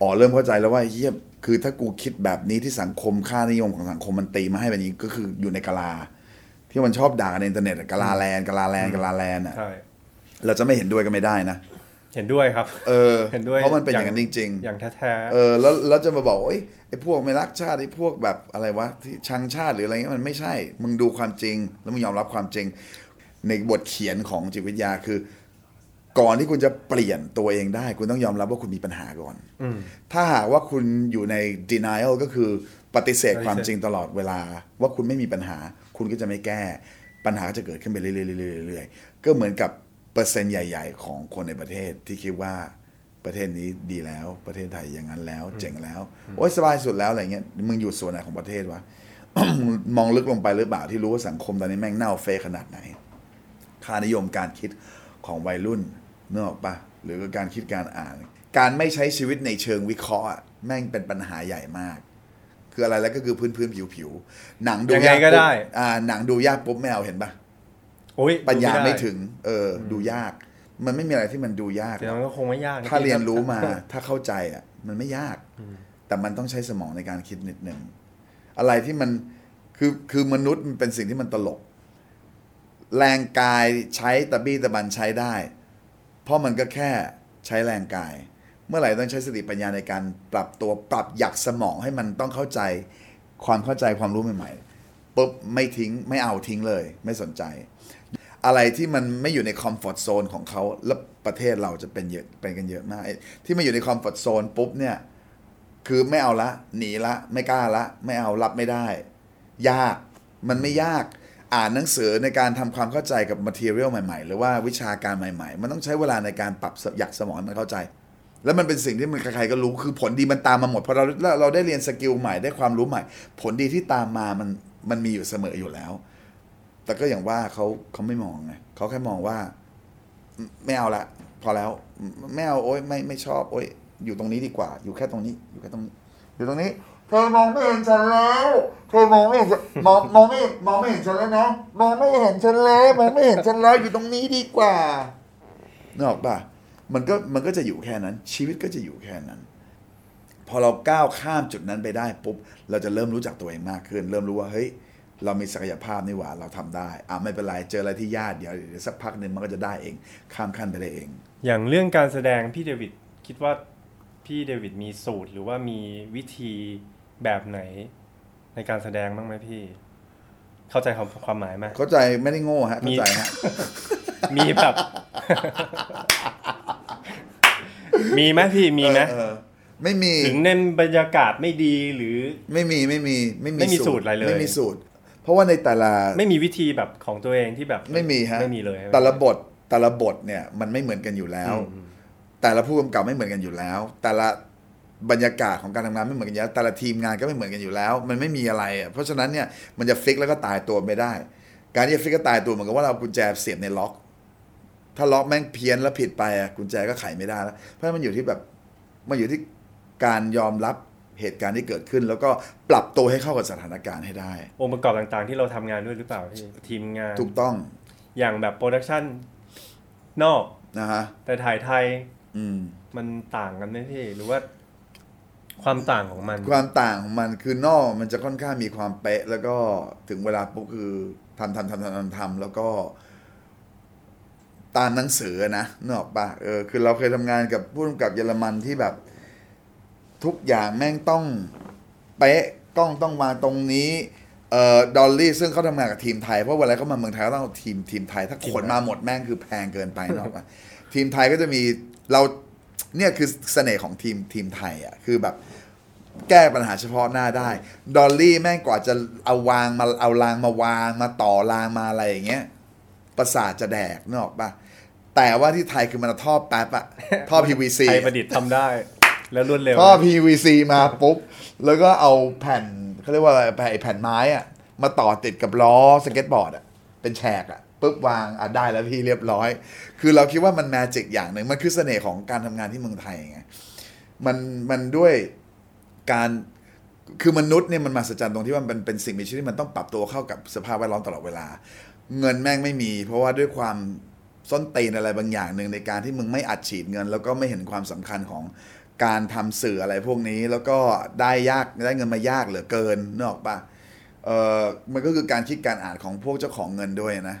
อ๋อเริ่มเข้าใจแล้วว่าเฮียคือถ้ากูคิดแบบนี้ที่สังคมค่านิยมของสังคมมันตีมาให้แบบนี้ก็คืออยู่ในกะลา ที่มันชอบด่ากันในอินเทอร์เน็ตอะกะลา land กะลา land กะลา land อะใช่เราจะไม่เห็นด้วยก็ไม่ได้นะเห็นด้วยครับ เออ เห็นด้วย เพราะมันเป็นอย่างนั้นจริง ๆ อย่างแท้เออ แล้วแล้วจะมาบอกว่าเอ้ยไอ้พวกไม่รักชาติไอ้พวกแบบอะไรวะที่ชังชาติหรืออะไรเงี้ยมันไม่ใช่ มึงดูความจริง แล้วมึงยอมรับความจริง ในบทเขียนของจิตวิทยาคือ ก่อนที่คุณจะเปลี่ยนตัวเองได้ คุณต้องยอมรับว่าคุณมีปัญหาก่อนอืมถ้าหากว่าคุณอยู่ใน denial ก็คือปฏิเสธปฏิเสธความจริงตลอดเวลา ว่าคุณไม่มีปัญหา คุณก็จะไม่แก้ปัญหาก็จะเกิดขึ้นไปเรื่อยๆเรื่อยๆก็เหมือนกับเปอร์เซ็นต์ใหญ่ ๆ ของคนในประเทศที่คิดว่าประเทศนี้ดีแล้วประเทศไทยอย่างนั้นแล้ว เจ๋งแล้ว โอ้ยสบายสุดแล้วอะไรเงี้ยมึงอยู่ส่วนไหนของประเทศวะมองลึกลงไปหรือเปล่าที่รู้ว่าสังคมตอนนี้แม่งเน่าเฟะขนาดไหน ค่านิยมการคิดของวัยรุ่นเนื้อออกปะหรือการคิดการอ่าน การไม่ใช้ชีวิตในเชิงวิเคราะห์อะแม่งเป็นปัญหาใหญ่มาก คืออะไรแล้วก็คือพื้นพื้นผิวผิวๆหนังดูยังไงยากก็ปุ๊บได้อ่าหนังดูยากปุ๊บไม่เอาเห็นปะๆโอ้ยปัญญาดูไม่ด้ถึง เออ ดูยาก มันไม่มีอะไรที่มันดูยากแต่มันก็คงไม่ยากะถ้าเรียนรู้มา ถ้าเข้าใจอะ มันไม่ยาก แต่มันต้องใช้สมองในการคิดนิดหนึ่งอะไรที่มันคือคือมนุษย์มันเป็นสิ่งที่มันตลก แรงกายใช้ตะบี้ตะบันใช้ได้ เพราะมันก็แค่ใช้แรงกาย เมื่อไหร่ต้องใช้สติปัญญาในการปรับตัวปรับหยักสมองให้มันต้องเข้าใจความเข้าใจความรู้ใหม่ๆปุ๊บไม่ทิ้งไม่เอาทิ้งเลย ไม่สนใจ อะไรที่มันไม่อยู่ใน comfort zone ของเขาแล้วประเทศเราจะเป็นเยอะเป็นกันเยอะมากที่มาอยู่ใน comfort zone ปุ๊บเนี่ยคือไม่เอาละหนีละ ไม่กล้าละ ไม่เอารับไม่ได้ ยากมันไม่ยาก อ่านหนังสือในการทำความเข้าใจกับ material ใหม่ๆ หรือว่าวิชาการใหม่ ๆ มันต้องใช้เวลาในการปรับหยักสมองมันเข้าใจ แล้วมันเป็นสิ่งที่มันใครๆก็รู้คือผลดีมันตามมาหมดพอเราเราได้เรียน skill ใหม่ได้ความรู้ใหม่ ผลดีที่ตามมามันมันมีอยู่เสมออยู่แล้ว แต่ก็อย่างว่าเขาเขาไม่มองไงเขาแค่มองว่า ไม่เอาละพอแล้วไม่เอาโอ๊ยไม่ไม่ชอบโอ๊ยอยู่ตรงนี้ดีกว่า อยู่แค่ตรงนี้ อยู่แค่ตรงนี้ อยู่ตรงนี้ เธอมองไม่เห็นฉันแล้ว เธอมองไม่เห็นมองมองไม่มองไม่เห็นฉันแล้วนะมองไม่เห็นฉันแล้วมองไม่เห็นฉันแล้วอยู่ตรงนี้ดีกว่านึกออกปะมันก็มันก็จะอยู่แค่นั้น ชีวิตก็จะอยู่แค่นั้น พอเราก้าวข้ามจุดนั้นไปได้ปุ๊บเราจะเริ่มรู้จักตัวเองมากขึ้น เริ่มรู้ว่าเฮ้ยเรามีศักยภาพนี่หว่าเราทำได้ อ่าไม่เป็นไร เจออะไรที่ยากเดี๋ยวเดี๋ยวสักพักหนึ่งมันก็จะได้เอง ข้ามขั้นไปได้เอง อย่างเรื่องการแสดงพี่เดวิดคิดว่าพี่เดวิดมีสูตรหรือว่ามีวิธี แบบไหนในการแสดงบ้างไหมพี่ เข้าใจความความหมายไหมเข้าใจไม่ได้โง่ฮะเข้าใจฮะมีแบบ มีไหมพี่มีไหมเออไม่มีถึงในบรรยากาศไม่ดีหรือ ไม่มีไม่มีไม่มีไม่มีสูตรอะไรเลยไม่มีสูตร เพราะว่าในแต่ละไม่มีวิธีแบบของตัวเองที่แบบไม่มีฮะไม่มีเลยใช่ไหมแต่ละบทแต่ละบทเนี่ยมันไม่เหมือนกันอยู่แล้ว แต่ละผู้กำกับไม่เหมือนกันอยู่แล้ว แต่ละ บรรยากาศของการทำงานไม่เหมือนกันอยู่แล้วแต่ละทีมงานก็ไม่เหมือนกันอยู่แล้ว มันไม่มีอะไรอะเพราะฉะนั้นเนี่ยมันจะฟิกแล้วก็ตายตัวไม่ได้ การที่จะฟิกก็ตายตัวเหมือนกับว่าเราเอากุญแจเสียบในล็อก ถ้าล็อกแม่งเพี้ยนแล้วผิดไปอะกุญแจก็ไขไม่ได้แล้วเพราะฉะนั้นมันอยู่ที่แบบมันอยู่ที่การยอมรับเหตุการณ์ที่เกิดขึ้น แล้วก็ปรับตัวให้เข้ากับสถานการณ์ให้ได้ องค์ประกอบต่างๆ ที่เราทำงานด้วยหรือเปล่าพี่ทีมงานถูกต้องอย่างแบบ production นอกนะฮะแต่ถ่ายไทย อืมมันต่างกันไหมพี่หรือว่า ความต่างของมัน ความต่างของมันคือนอกมันจะค่อนข้างมีความเป๊ะ แล้วก็ถึงเวลาปุ๊บคือทำทำทำทำทำทำแล้วก็ตามหนังสือนะนึกออกปะเออคือเราเคยทำงานกับผู้กำกับเยอรมันที่แบบ ทุกอย่างแม่งต้องเป๊ะกล้องต้องมาตรงนี้เอ่อ dolly ซึ่งเขาทำงานกับทีมไทย เพราะเวลาเขามาเมืองไทยก็ต้องเอาทีมทีมไทย ถ้าขนมาหมดแม่งคือแพงเกินไปนึกออกปะทีมไทยก็จะมีเรา เนี่ยคือเสน่ห์ของทีมทีมไทยอะคือแบบแก้ปัญหาเฉพาะหน้าได้ dolly แม่งกว่าจะเอาวางมาเอารางมาวางมาต่อรางมาอะไรอย่างเงี้ยประสาทจะแดกนึกออกปะแต่ว่าที่ไทยคือมันเอาท่อแป๊บอะท่อ PVC ไทยประดิษฐ์ทำได้ แล้วรวดเร็วท่อ PVC มาปุ๊บ แล้วก็เอาแผ่นเขาเรียกว่าอะไรแผ่นแผ่นไม้อะมาต่อติดกับล้อสเก็ตบอร์ดอะเป็นแฉกอะ ปุ๊บวางอะได้แล้วพี่เรียบร้อย คือเราคิดว่ามัน magic อย่างหนึ่งมันคือเสน่ห์ของการทำงานที่เมืองไทยไงมันมันด้วยการคือมนุษย์เนี่ยมันมหัศจรรย์ตรงที่ว่ามันเป็นเป็นสิ่งมีชีวิตที่มันต้องปรับตัวเข้ากับสภาพแวดล้อมตลอดเวลา เงินแม่งไม่มี เพราะว่าด้วยความส้นตีนอะไรบางอย่างหนึ่งในการที่มึงไม่อัดฉีดเงิน แล้วก็ไม่เห็นความสำคัญของการทำสื่ออะไรพวกนี้ แล้วก็ได้ยากได้เงินมายากเหลือเกินนึกออกปะเออมันก็คือการคิดการอ่านของพวกเจ้าของเงินด้วยนะ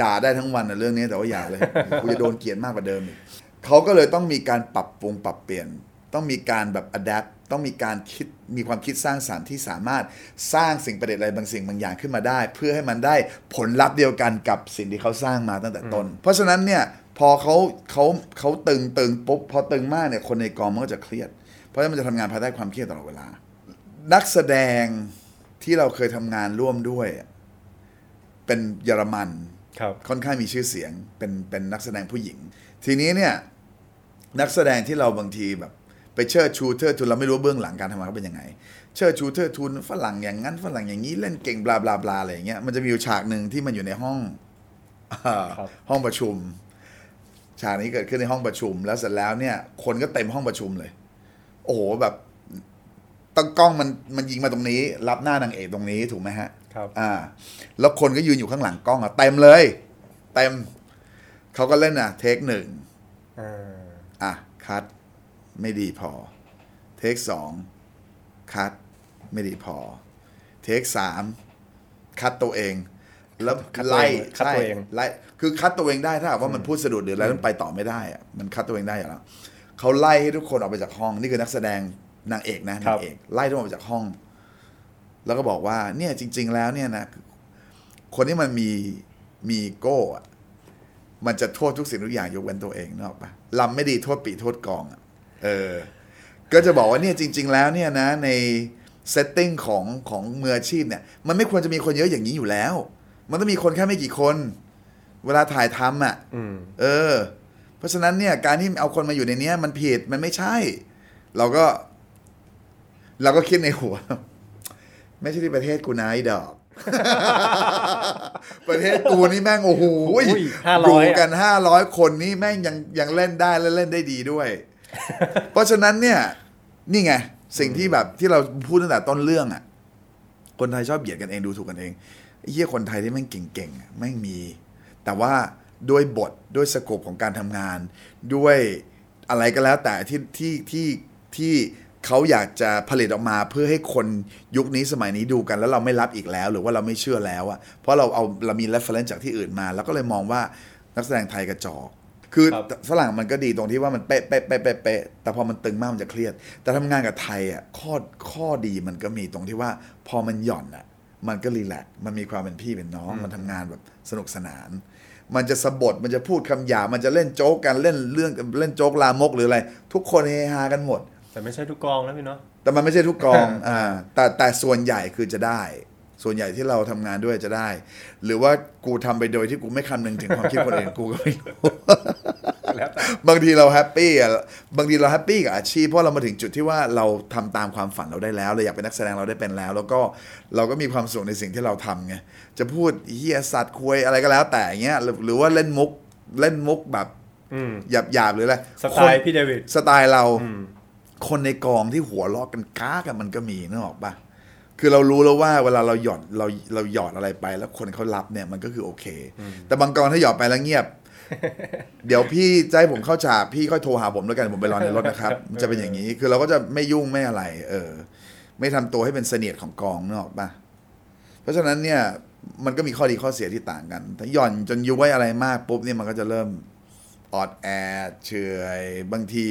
ด่าได้ทั้งวันนะเรื่องนี้แต่ว่าอย่าเลยกูจะโดนเกลียดมากกว่าเดิมอีกเขาก็เลยต้องมีการปรับปรุงปรับเปลี่ยน ต้องมีการแบบ adapt ต้องมีการคิดมีความคิดสร้างสารรค์ที่สามารถสร้างสิ่งประดิษฐ์อะไรบางสิ่งบางอย่างขึ้นมาได้ เพื่อให้มันได้ผลลัพธ์เดียวกันกับสิ่งที่เขาสร้างมาตั้งแต่ต้น เพราะฉะนั้นเนี่ยพอเขาเขาเขาตึงตึงปุ๊บพอตึงมากเนี่ยคนในกองมันก็จะเครียด เพราะฉะนั้นมันจะทำงานภายใต้ความเครียดตลอดเวลา นักแสดงที่เราเคยทำงานร่วมด้วย เป็นเยอรมันครับค่อนข้างมีชื่อเสียงเป็นเป็นนักแสดงผู้หญิง ทีนี้เนี่ยนักแสดงที่เราบางทีแบบไปเชิดชูเทิดทุนเราไม่รู้เบื้องหลังการทำงานเขาเป็นยังไง เชิดชูเทิดทุนฝรั่งอย่างนั้นฝรั่งอย่างนี้เล่นเก่งบลาบลาบลาอะไรอย่างเงี้ยมันจะมีอยู่ฉากหนึ่งที่มันอยู่ในห้องเอ่อครับห้องประชุม ฉากนี้เกิดขึ้นในห้องประชุม แล้วเสร็จแล้วเนี่ย คนก็เต็มห้องประชุมเลย โอ้โหแบบตั้งกล้องมันมันยิงมาตรงนี้ รับหน้านางเอกตรงนี้ถูกไหมฮะ ครับอ่า แล้วคนก็ยืนอยู่ข้างหลังกล้องอะเต็มเลยเต็มเขาก็เล่นอะเทคหนึ่งอ่าอะคัดไม่ดีพอ เทคสองคัดไม่ดีพอ เทคสามคัดตัวเอง แล้วไล่คัดใช่ตัวเองไล่คือคัดตัวเองได้ถ้าหากว่ามันพูดสะดุดหรืออะไรแล้วมันไปต่อไม่ได้อะมันคัดตัวเองได้อยู่แล้วเขาไล่ให้ทุกคนออกไปจากห้อง นี่คือนักแสดงนางเอกนะนางเอกไล่ทุกคนออกไปจากห้อง แล้วก็บอกว่าเนี่ยจริง ๆ แล้วเนี่ยนะคนที่มันมีมีโก้อะมันจะโทษทุกสิ่งทุกอย่างยกเว้นตัวเองนกออกปะลำไม่ดีโทษปีโทษกองอะเออ ก็จะบอกว่าเนี่ยจริง ๆ แล้วเนี่ยนะในเซตติ้งของของมืออาชีพเนี่ย มันไม่ควรจะมีคนเยอะอย่างนี้อยู่แล้ว มันต้องมีคนแค่ไม่กี่คน เวลาถ่ายทำอะอืมเออ เพราะฉะนั้นเนี่ย การที่เอาคนมาอยู่ในเนี้ยมันผิดมันไม่ใช่ เราก็ เราก็คิดในหัว ไม่ใช่ที่ประเทศกูนะไอ้ดอก ประเทศกูนี่แม่งโอ้โหอุ้ย500ดูอะกันห้าร้อยคนนี่แม่งยังยังเล่นได้และเล่นได้ดีด้วย เพราะฉะนั้นเนี่ย นี่ไง สิ่งที่แบบที่เราพูดตั้งแต่ต้นเรื่องอะ คนไทยชอบเบียดกันเองดูถูกกันเองไอ้เหี้ยคนไทยที่แม่งเก่งๆอะแม่งมี แต่ว่าด้วยบทด้วยสโคปของการทำงาน ด้วยอะไรก็แล้วแต่ที่ที่ที่ที่ เขาอยากจะผลิตออกมาเพื่อให้คนยุคนี้สมัยนี้ดูกัน แล้วเราไม่รับอีกแล้วหรือว่าเราไม่เชื่อแล้วอะเพราะเราเอาเรามี reference จากที่อื่นมา แล้วก็เลยมองว่านักแสดงไทยกระจอกคือครับฝรั่งมันก็ดีตรงที่ว่ามันเป๊ะเป๊ะเป๊ะเป๊ะเป๊ะแต่พอมันตึงมากมันจะเครียด แต่ทำงานกับไทยอะข้อข้อดีมันก็มีตรงที่ว่าพอมันหย่อนอะมันก็รีแลกซ์มันมีความเป็นพี่เป็นน้อง มันทำงานแบบสนุกสนาน มันจะสบถมันจะพูดคำหยาบมันจะเล่นโจ๊กกันเล่นเรื่องเล่นโจ๊กลามกหรืออะไร ทุกคนเฮฮากันหมด แต่ไม่ใช่ทุกกองนะพี่เนาะแต่มันไม่ใช่ทุกกองอ่าแต่แต่ส่วนใหญ่คือจะได้ ส่วนใหญ่ที่เราทำงานด้วยจะได้ หรือว่ากูทำไปโดยที่กูไม่คำนึงถึงความคิดคนอื่นกูก็ไม่รู้แล้วแต่บางทีเรา happy อะบางทีเรา happy กับอาชีพเพราะเรามาถึงจุดที่ว่าเราทำตามความฝันเราได้แล้วเราอยากเป็นนักแสดงเราได้เป็นแล้ว แล้วก็เราก็มีความสุขในสิ่งที่เราทำไงจะพูดเฮียสัตว์คุยอะไรก็แล้ว แต่เงี้ยหรือหรือว่าเล่นมุกเล่นมุกแบบอืมหยาบหยาบๆหรืออะไรสไตล์พี่เดวิดสไตล์เราอืม คนในกองที่หัวเราะกันก้ากันมันก็มีนึกออกปะคือเรารู้แล้วว่าเวลาเราหยอดเราเราหยอดอะไรไป แล้วคนเขารับเนี่ยมันก็คือโอเค แต่บางกองถ้าหยอดไปแล้วเงียบ เดี๋ยวพี่จะให้ผมเข้าฉากพี่ค่อยโทรหาผมแล้วกันผมไปรอในรถนะครับมันจะเป็นอย่างนี้ คือเราก็จะไม่ยุ่งไม่อะไร เออ ไม่ทำตัวให้เป็นเสนียดของกองนึกออกปะเพราะฉะนั้นเนี่ยมันก็มีข้อดีข้อเสียที่ต่างกัน ถ้าหย่อนจนย้วยอะไรมากปุ๊บเนี่ยมันก็จะเริ่มออดแอดเฉอยบางที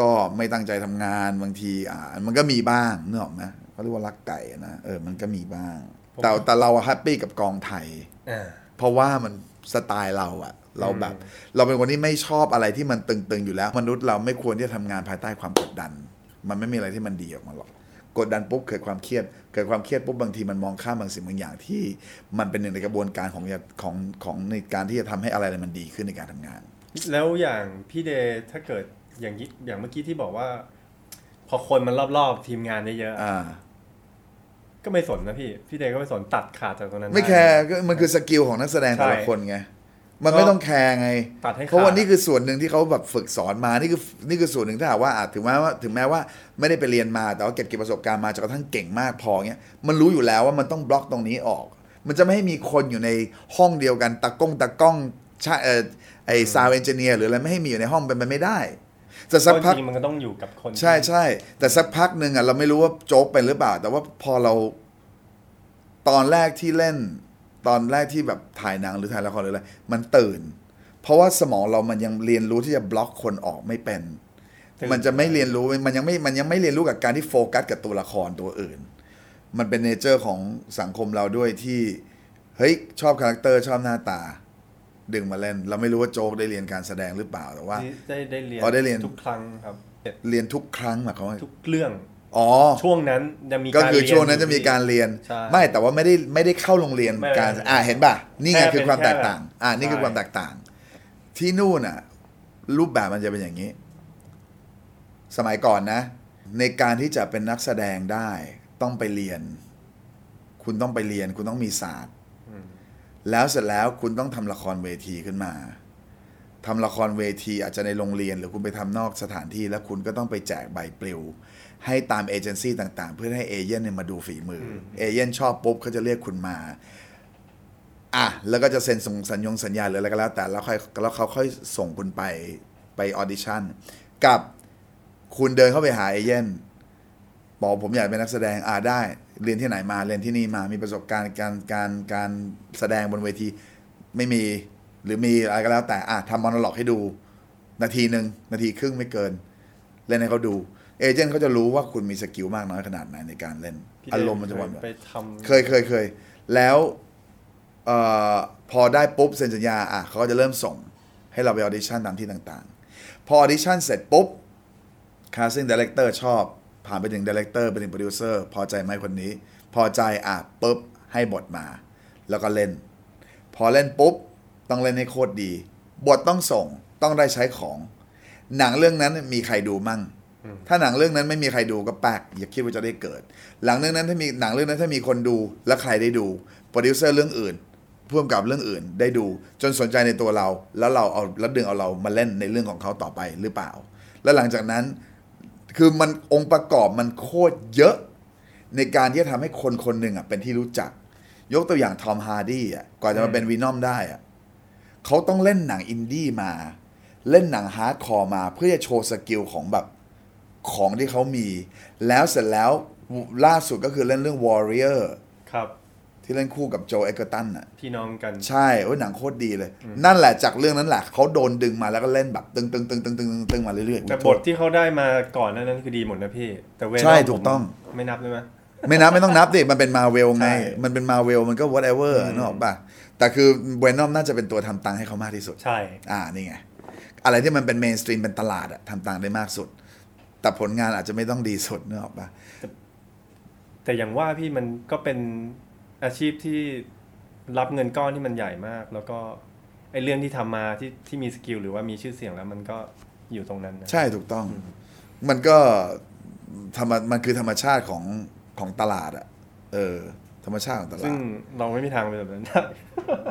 ก็ไม่ตั้งใจทำงานบางทีอ่ามันก็มีบ้างนึกออกไหมเขาเรียกว่ารักไก่นะเออมันก็มีบ้าง แต่แต่เราแฮปปี้กับกองไทยอ่าเพราะว่ามันสไตล์เราอะเราแบบ เราเป็นคนที่ไม่ชอบอะไรที่มันตึงๆอยู่แล้ว มนุษย์เราไม่ควรที่จะทำงานภายใต้ความกดดัน มันไม่มีอะไรที่มันดีออกมาหรอกกดดันปุ๊บเกิดความเครียด เกิดความเครียดปุ๊บบางทีมันมองข้ามบางสิ่งบางอย่างที่ มันเป็นหนึ่งในกระบวนการของของของในการที่จะทำให้อะไรมันดีขึ้นในการทำงาน แล้วอย่างพี่เดย์ถ้าเกิด อย่างที่อย่างเมื่อกี้ที่บอกว่า พอคนมันรอบๆทีมงานเยอะๆอ่าก็ไม่สนนะพี่ พี่เดย์ก็ไม่สนตัดขาดจากตรงนั้น ไม่ได้ care ก็มันคือ skill ของนักแสดงแต่ละใช่คนไง มันไม่ต้อง care ไงตัดให้ขาดเพราะว่านี่คือส่วนหนึ่งที่เขาแบบฝึกสอนมา นี่คือนี่คือส่วนหนึ่งถ้าหากว่าอาจถึงแม้ว่าถึงแม้ว่าไม่ได้ไปเรียนมา แต่ว่าเก็บเกี่ยวประสบการณ์มาจนกระทั่งเก่งมากพอเงี้ย มันรู้อยู่แล้วว่ามันต้องบล็อกตรงนี้ออก มันจะไม่ให้มีคนอยู่ในห้องเดียวกันตากล้องตากล้องชาเออไอ sound engineer หรืออะไรไม่ให้มีอยู่ในห้องเป็นไปไม่ได้ แต่สักเพราะพักจริงๆมันก็ต้องอยู่กับคน ใช่ใช่แต่สักพักหนึ่งอะเราไม่รู้ว่าโจ๊กเป็นหรือเปล่า แต่ว่าพอเราตอนแรกที่เล่น ตอนแรกที่แบบถ่ายหนังหรือถ่ายละครหรืออะไรมันตื่น เพราะว่าสมองเรามันยังเรียนรู้ที่จะบล็อกคนออกไม่เป็นตื่มันจะไม่เรียนรู้มันยังไม่มันยังไม่เรียนรู้กับการที่โฟกัสกับตัวละครตัวอื่น มันเป็น nature ของสังคมเราด้วยที่เฮ้ยชอบ character ชอบหน้าตา ดึงมาเล่น เราไม่รู้ว่าโจ๊กได้เรียนการแสดงหรือเปล่าแต่ว่าที่ได้ได้เรียนอ๋อได้เรียน ทุกครั้งครับ เรียนทุกครั้งหมายความว่าทุกเรื่องอ๋อช่วงนั้นจะมีก็ารคือเรียช่วงนั้นจะมีการเรียนใช่ไม่แต่ว่าไม่ได้ไม่ได้เข้าโรงเรียนไม่การไม่อ่าเห็นป่ะนี่ไงแค่คือความเป็นแค่แตกต่าง อ่านี่คือใช่ความแตกต่าง ที่นู่นอะ รูปแบบมันจะเป็นอย่างนี้ สมัยก่อนนะ ในการที่จะเป็นนักแสดงได้ ต้องไปเรียน คุณต้องไปเรียน คุณต้องมีศาสตร์อืม แล้วเสร็จแล้วคุณต้องทำละครเวทีขึ้นมาทำละครเวทีอาจจะในโรงเรียน หรือคุณไปทำนอกสถานที่ แล้วคุณก็ต้องไปแจกใบปลิว ให้ตามเอเจนซี่ต่างๆ เพื่อให้เอเย่นเนี่ยมาดูฝีมืออเอเย่นชอบปุ๊บเขาจะเรียกคุณมาอะแล้วก็จะเซ็นส่งสัญญงสัญญาหรืออะไรก็แล้ว แต่แล้วค่อยแล้วเขาค่อยส่งคุณไปไป audition กับคุณเดินเข้าไปหาเอเย่น บอกผมอยากเป็นนักแสดงอ่าได้ เรียนที่ไหนมาเรียนที่นี่มามีประสบการณ์การการการแสดงบนเวทีไม่มีหรือมีอะไรก็แล้วแต่อะทำ monologue ให้ดู นาทีหนึ่งนาทีครึ่งไม่เกิน เล่นให้เขาดู agent เขาจะรู้ว่าคุณมี skill มากน้อยขนาดไหนในการเล่นพี่อาเดย์รมณ์มันจะวันไปทำเคยเคยเคยแล้วเอ่อพอได้ปุ๊บเซ็นสัญญาอะเขาก็จะเริ่มส่ง ให้เราไป audition ตามที่ต่างๆ พอ audition เสร็จปุ๊บ casting director ชอบ ผ่านไปถึง director ไปถึง producer พอใจไหมคนนี้ พอใจอะปุ๊บให้บทมา แล้วก็เล่น พอเล่นปุ๊บ ต้องเล่นให้โคตรดี บทต้องส่งต้องได้ใช้ของ หนังเรื่องนั้นมีใครดูมั่ง ถ้าหนังเรื่องนั้นไม่มีใครดูก็แปลกอย่าคิดว่าจะได้เกิด หลังเรื่องนั้นถ้ามีหนังเรื่องนั้นถ้ามีคนดูและใครได้ดูโปรดิวเซอร์เรื่องอื่นพ่วงกับเรื่องอื่นได้ดูจนสนใจในตัวเรา แล้วเราเอาแล้วดึงเอาเรามาเล่นในเรื่องของเขาต่อไปหรือเปล่า แล้วหลังจากนั้น คือมันองค์ประกอบมันโคตรเยอะ ในการที่จะทำให้คนคนหนึ่งอะเป็นที่รู้จัก ยกตัวอย่างทอมฮาร์ดี้อะก่อนจะมาเป็นวีนอมได้อะเขาต้องเล่นหนังอินดี้มา เล่นหนัง hardcore มาเพื่อจะโชว์ skill ของแบบของที่เขามี แล้วเสร็จแล้วล่าสุดก็คือเล่นเรื่อง Warrior ครับ ที่เล่นคู่กับโจเอเกอร์ตันอะพี่น้องกัน ใช่โอ้ยหนังโคตรดีเลย นั่นแหละจากเรื่องนั้นแหละเขาโดนดึงมาแล้วก็เล่นแบบตึงตึงตึงตึงตึงตึงตึงมาเรื่อยๆแต่บทที่เขาได้มาก่อนหนานั้นคือดีหมดนะพี่ แต่เวใช่ผมถูกต้องไม่นับเลยไหมไม่นับ ไม่ต้องนับดิมันเป็นมาเวลไงใช่มันเป็นมาเวลมันก็ whatever นึกออกป่ะแต่คือเวนอมน่าจะเป็นตัวทำตังค์ให้เขามากที่สุด ใช่ อ่านี่ไง อะไรที่มันเป็น mainstream เป็นตลาดอะทำตังค์ได้มากสุด แต่ผลงานอาจจะไม่ต้องดีสุดนึกออกป่ะแต่อย่างว่าพี่มันก็เป็น อาชีพที่รับเงินก้อนที่มันใหญ่มาก แล้วก็ไอเรื่องที่ทำมาที่ที่มี skill หรือว่ามีชื่อเสียงแล้วมันก็อยู่ตรงนั้นนะใช่ถูกต้อง มันก็ธรรมมันคือธรรมชาติของของตลาดอะเออ ธรรมชาติของตลาซึ่งดเราไม่มีทางเป็นแบบนั้นได้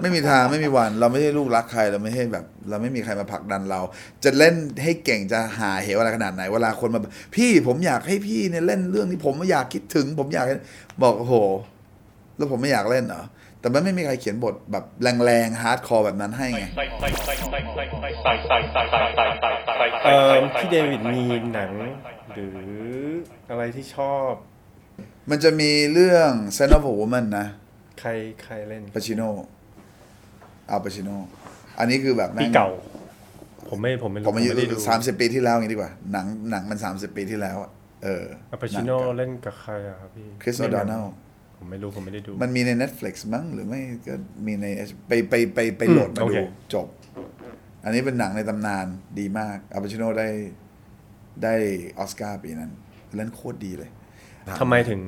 ไม่มีทางไม่มีวัน เราไม่ใช่ลูกรักใครเราไม่ใช่แบบ เราไม่มีใครมาผลักดันเรา จะเล่นให้เก่งจะหาเหวอะไรขนาดไหน เวลาคนมาแบบพี่ผมอยากให้พี่เนี่ยเล่นเรื่องนี้ผมไม่อยากคิดถึง ผมอยากให้บอกโอ้โห แล้วผมไม่อยากเล่นเหรอแต่มันไม่มีใครเขียนบทแบบแรงๆ hardcore แบบนั้นให้ไงเออพี่เดวิดมีหนัง หรืออะไรที่ชอบ มันจะมีเรื่อง Scent of a Woman นะ ใครใครเล่นปาชิโนอัลปาชิโนอันนี้คือแบบแม่ปีงเก่า ผมไม่ผมไม่รู้ผมอายุไได้ดูสามสิบปีที่แล้วอย่างนี้ดีกว่า หนังหนังมันสามสิบปีที่แล้วอะเอออัลปาชิโนเล่นกับใครอะครับพี่คริสโอดานัล ผมไม่รู้ผมไม่ได้ดู มันมีใน Netflix มั้งหรือไม่ก็มีในไปไปไปไปโหลดมาโอเคดูจบ อันนี้เป็นหนังในตำนานดีมากอัลปาชิโนได้ได้ออสการ์ปีนั้นเล่นโคตรดีเลยทำไมถึง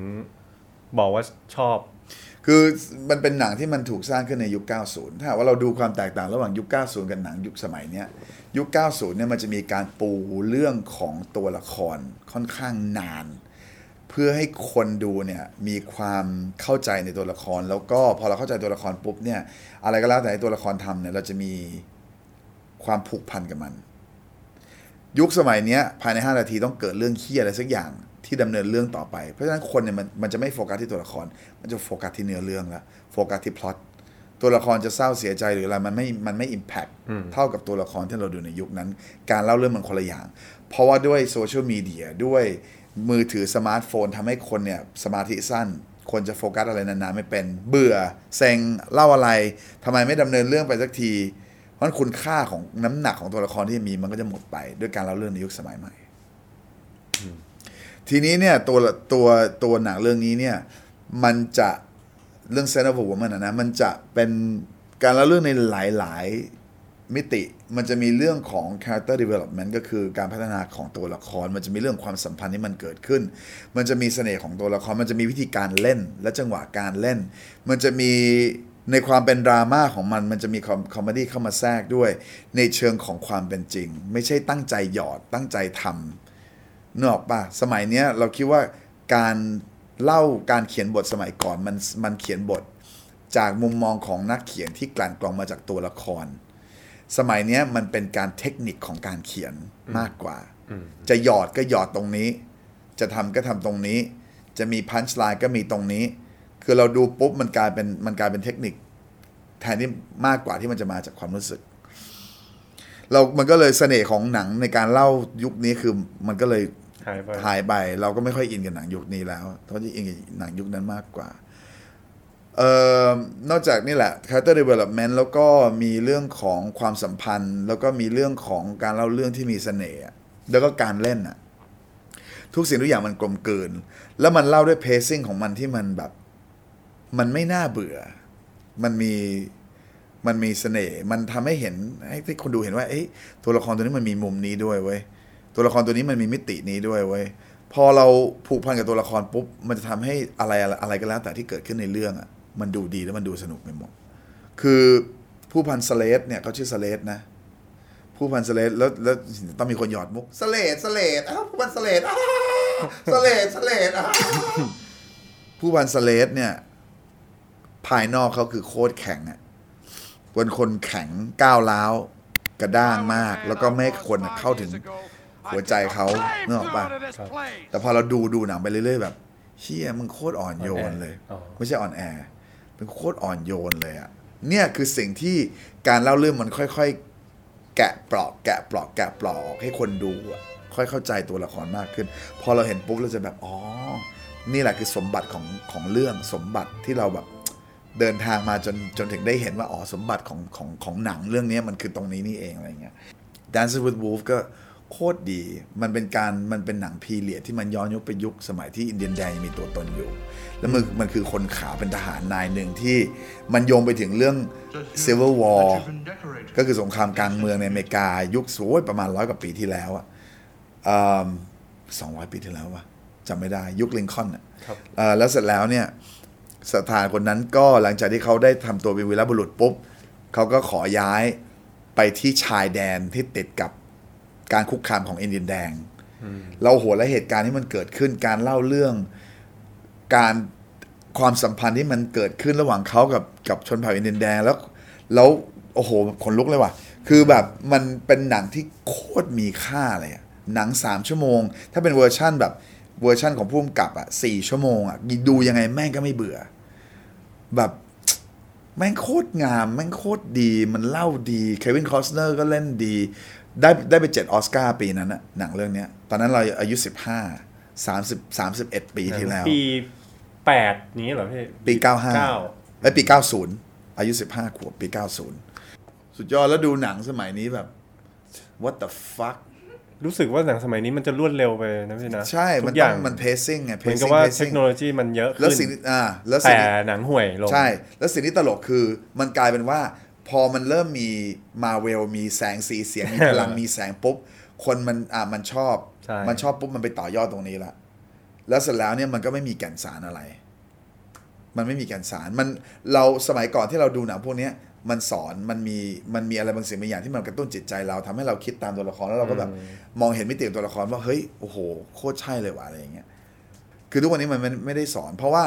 บอกว่าชอบ คือมันเป็นหนังที่มันถูกสร้างขึ้นในยุค 90 ถ้าหากว่าเราดูความแตกต่างระหว่างยุค 90 กับหนังยุคสมัยเนี้ย ยุค 90 เนี่ยมันจะมีการปูเรื่องของตัวละครค่อนข้างนานเพื่อให้คนดูเนี่ยมีความเข้าใจในตัวละคร แล้วก็พอเราเข้าใจตัวละครปุ๊บเนี่ยอะไรก็แล้วแต่ให้ตัวละครทำเนี่ยเราจะมีความผูกพันกับมัน ยุคสมัยเนี้ยภายใน 5 นาทีต้องเกิดเรื่องเคี้ยอะไรสักอย่างที่ดำเนินเรื่องต่อไป เพราะฉะนั้นคนเนี่ยมันมันจะไม่โฟกัสที่ตัวละคร มันจะโฟกัสที่เนื้อเรื่องละโฟกัสที่พล็อตตัวละครจะเศร้าเสียใจหรืออะไรมันไม่มันไม่อิมแพคเท่ากับตัวละครที่เราดูในยุคนั้น การเล่าเรื่องมันคนละอย่าง เพราะว่าด้วยโซเชียลมีเดียด้วย มือถือสมาร์ทโฟนทำให้คนเนี่ยสมาธิสั้น คนจะโฟกัสอะไรนานๆไม่เป็น เบื่อเซ็งเล่าอะไรทำไมไม่ดำเนินเรื่องไปสักที เพราะฉะนั้นคุณค่าของน้ำหนักของตัวละครที่มีมันก็จะหมดไป ด้วยการเล่าเรื่องในยุคสมัยใหม่ ทีนี้เนี่ยตัวตัวตัวหนังเรื่องนี้เนี่ยมันจะเรื่อง Sense of a Woman อะนะมันจะเป็นการเล่าเรื่องในหลาย ๆ มิติมันจะมีเรื่องของ character development ก็คือการพัฒนาของตัวละคร มันจะมีเรื่องความสัมพันธ์ที่มันเกิดขึ้น มันจะมีเสน่ห์ของตัวละคร มันจะมีวิธีการเล่น และจังหวะการเล่น มันจะมีในความเป็นดราม่าของมัน มันจะมีคอมเมดี้เข้ามาแทรกด้วย ในเชิงของความเป็นจริง ไม่ใช่ตั้งใจหยอดตั้งใจทำนออกป่ะสมัยเนี้ยเราคิดว่าการเล่าการเขียนบทสมัยก่อนมันมันเขียนบทจากมุมมองของนักเขียนที่กลั่นกรองมาจากตัวละคร สมัยเนี้ยมันเป็นการเทคนิคของการเขียนมากกว่า จะหยอดก็หยอดตรงนี้ จะทำก็ทำตรงนี้ จะมีพันช์ไลน์ก็มีตรงนี้ คือเราดูปุ๊บมันกลายเป็นมันกลายเป็นเทคนิค แทนที่มากกว่าที่มันจะมาจากความรู้สึก เรา มันก็เลยเสน่ห์ของหนังในการเล่ายุคนี้คือมันก็เลยหายไปหายไป เราก็ไม่ค่อยอินกับหนังยุคนี้แล้วเพราะที่อินกับหนังยุคนั้นมากกว่าเอ่อ นอกจากนี่แหละ character development แล้วก็มีเรื่องของความสัมพันธ์ แล้วก็มีเรื่องของการเล่าเรื่องที่มีเสน่ห์แล้วก็การเล่นอะทุกสิ่งทุกอย่างมันกลมเกลืนแล้วมันเล่าด้วย pacing ของมันที่มันแบบ มันไม่น่าเบื่อ มันมีมันมีเสน่ห์มันทำให้เห็นให้ที่คนดูเห็นว่าเอ้ยตัวละครตัวนี้มันมีมุมนี้ด้วยเว้ยตัวละครตัวนี้มันมีมิตินี้ด้วยเว้ยพอเราผูกพันกับตัวละครปุ๊บมันจะทำให้อะไรอะไรอะไรก็แล้วแต่ที่เกิดขึ้นในเรื่องอะ มันดูดีแล้วมันดูสนุกไปหมด คือผู้พันสเลดเนี่ยเขาชื่อสเลดนะ ผู้พันสเลดแล้วแล้วต้องมีคนหยอดมุกสเลดสเลดอ้าวผู้พันสเลดอ้าวสเลดสเลดอ้าวผู้พันสเลดเนี่ย ภายนอกเขาคือโคตรแข็งอะเป็นคนแข็งก้าวร้าวกระด้างมาก แล้วก็ไม่ให้คนเข้าถึงหัวใจเขาเนกออกปะแต่พอเราดูดูหนังไปเรื่อยๆแบบเฮียมึงโคตรอ่อนโยนเลยอ๋อไม่ใช่อ่อนแอ เป็นโคตรอ่อนโยนเลยอะเนี่ยคือสิ่งที่การเล่าเรื่องมันค่อยๆ แกะปลอก แกะปลอก แกะปลอกให้คนดูอะค่อยเข้าใจตัวละครมากขึ้น พอเราเห็นปุ๊บเราจะแบบอ๋อนี่แหละคือสมบัติของของเรื่องสมบัติที่เราแบบเดินทางมาจนจนถึงได้เห็นว่าอ๋อสมบัติของของของหนังเรื่องนี้มันคือตรงนี้นี่เองอะไรเงี้ย Dances with Wolves ก็ โคตรดี มันเป็นการมันเป็นหนังพีเรียดที่มันย้อนยุคไปยุคสมัยที่อินเดียนแดงยังมีตัวตนอยู่ แล้วมันมันคือคนขาวเป็นทหารนายหนึ่งที่มันโยงไปถึงเรื่อง Civil War ก็คือสงครามกลางเมืองในอเมริกา ยุคสวยประมาณร้อยกว่าปีที่แล้วอะสองร้อยปีที่แล้ววะจำไม่ได้ยุคลิงคอล์นอะครับเอ่อแล้วเสร็จแล้วเนี่ยสถานคนนั้นก็หลังจากที่เขาได้ทำตัวเป็นวีรบุรุษปุ๊บเขาก็ขอย้ายไปที่ชายแดนที่ติดกับ การคุกคามของอินเดียนแดง เราโหและเหตุการณ์ที่มันเกิดขึ้นการเล่าเรื่องการความสัมพันธ์ที่มันเกิดขึ้นระหว่างเขากับกับชนเผ่าอินเดียนแดงแล้วแล้วโอ้โหขนลุกเลยว่ะคือแบบมันเป็นหนังที่โคตรมีค่าเลยอะหนังสามชั่วโมง ถ้าเป็นเวอร์ชั่นแบบเวอร์ชั่นของผู้กำกับอะสี่ชั่วโมงอะดูยังไงแม่งก็ไม่เบื่อ แบบแม่งโคตรงาม แม่งโคตรดี มันเล่าดี เควินคอสเนอร์ก็เล่นดี ได้ได้ไปเจ็ดออสการ์ปีนั้นอะหนังเรื่องเนี้ย ตอนนั้นเราอายุ15 30 31ปีที่แล้ว ปีแปดนี้เหรอพี่ ปีเก้า95ไอ้ยปี90อายุ15ขวบปี90สุดยอดแล้วดูหนังสมัยนี้แบบ what the fuck รู้สึกว่าหนังสมัยนี้มันจะรวดเร็วไปนะพี่นะใช่ทุมันกอต้อย่างงมัน pacing ไงเหมือนกับ pacing ว่าเทค pacing โนโลยีมันเยอะแล้วขึ้นสิ่งอ่าแล้วสิ่แต่งหนังห่วยลงใช่ แล้วสิ่งที่ตลกคือมันกลายเป็นว่า พอมันเริ่มมีมาเวลมีแสงสีเสียงมีพลังมีแสงปุ๊บ คนมันอ่ามันชอบใช่มันชอบปุ๊บมันไปต่อยอดตรงนี้ละแล้วเสร็จแล้วเนี่ยมันก็ไม่มีแก่นสารอะไร มันไม่มีแก่นสารมันเราสมัยก่อนที่เราดูหนังพวกเนี้ยมันสอนมันมีมันมีอะไรบางสิ่งบางอย่างที่มันกระตุ้นจิตใจเราทำให้เราคิดตามตัวละครแล้วเราก็แบบมองเห็นมิติของตัวละครว่าเฮ้ยโอ้โหโคตรใช่เลยว่ะอะไรอย่างเงี้ยคือทุกวันนี้มันไม่ไม่ได้สอน เพราะว่า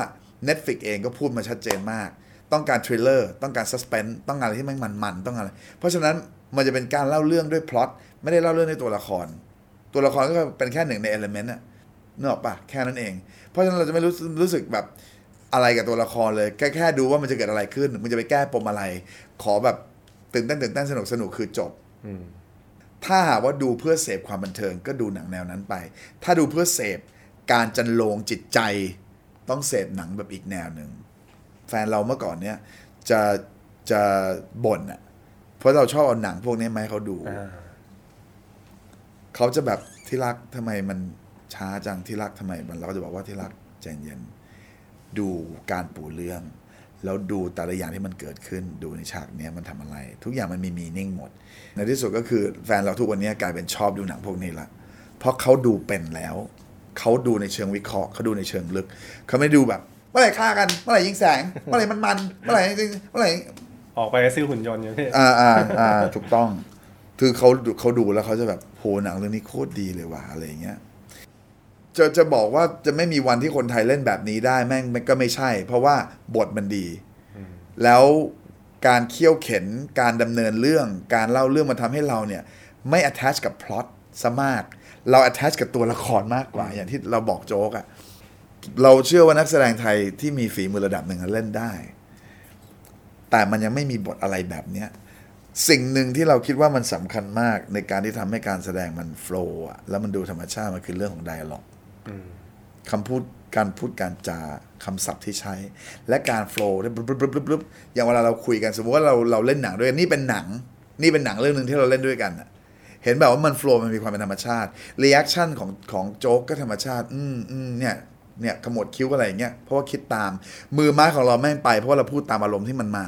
Netflix เองก็พูดมาชัดเจนมาก ต้องการ thriller ต้องการ suspense ต้องการอะไรที่มันมันๆต้องการอะไรเพราะฉะนั้นมันจะเป็นการเล่าเรื่องด้วยพล็อตไม่ได้เล่าเรื่องด้วยตัวละคร ตัวละครก็เป็นแค่หนึ่งในเอลเมนต์อะนึกออกปะแค่นั้นเอง เพราะฉะนั้นเราจะไม่รู้รู้สึกแบบอะไรกับตัวละครเลยแค่แค่ดูว่ามันจะเกิดอะไรขึ้นมันจะไปแก้ปมอะไร ขอแบบตื่นเต้นตื่นเต้นสนุกสนุกคือจบอืมถ้าหากว่าดูเพื่อเสพความบันเทิงก็ดูหนังแนวนั้นไป ถ้าดูเพื่อเสพการจันโลงจิตใจ ต้องเสพหนังแบบอีกแนวหนึ่ง แฟนเราเมื่อก่อนเนี้ยจะจะบ่นอะ เพราะเราชอบเอาหนังพวกนี้มาให้เขาดูอ่าเขาจะแบบที่รักทำไมมันช้าจังที่รักทำไมมันเราก็จะบอกว่าที่รักใจเย็นดูการปูเรื่อง แล้วดูแต่ละอย่างที่มันเกิดขึ้นดูในฉากเนี้ยมันทำอะไร ทุกอย่างมันมีมีนิ่งหมด ในที่สุดก็คือแฟนเราทุกวันนี้กลายเป็นชอบดูหนังพวกนี้ละเพราะเขาดูเป็นแล้ว เขาดูในเชิงวิเคราะห์เขาดูในเชิงลึก เขาไม่ดูแบบเมื่อไหร่ฆ่ากันเมื่อไหร่ยิงแสงเมื่อไหร่มันมันเมื่อไหร่เมื่อไหร่ออกไปซื้อหุ่นยนต์อย่างพี่อ่าอ่าอ่าถูกต้องคือเขาดูเขาดูแล้วเขาจะแบบโหหนังเรื่องนี้โคตรดีเลยว่ะอะไรอย่างเงี้ยจะจะบอกว่าจะไม่มีวันที่คนไทยเล่นแบบนี้ได้แม่งมันก็ไม่ใช่ เพราะว่าบทมันดี แล้วการเคี่ยวเข็นการดำเนินเรื่องการเล่าเรื่องมันทำให้เราเนี่ย ไม่ attach กับพล็อตซะมาก เรา attach กับตัวละครมากกว่า อย่างที่เราบอกโจ๊กอะ เราเชื่อว่านักแสดงไทยที่มีฝีมือระดับหนึ่งเล่นได้ แต่มันยังไม่มีบทอะไรแบบเนี้ยสิ่งหนึ่งที่เราคิดว่ามันสำคัญมากในการที่ทำให้การแสดงมันโฟล์อะแล้วมันดูธรรมชาติมันคือเรื่องของไดอะล็อกคำพูดการพูดการจาคำศัพท์ที่ใช้ และการโฟล์ได้บลุบลุบลุบลุบอย่างเวลาเราคุยกันสมมติว่าเราเราเล่นหนังด้วยกันนี่เป็นหนัง นี่เป็นหนังเรื่องหนึ่งที่เราเล่นด้วยกันอะเห็นแบบว่ามัน flow มันมีความเป็นธรรมชาติ reaction ของของโจ๊กก็ธรรมชาติ อืมอืมเนี่ย เนี่ยขมวดคิ้วอะไรอย่างเงี้ยเพราะว่าคิดตาม มือไม้ของเราแม่งไปเพราะว่าเราพูดตามอารมณ์ที่มันมา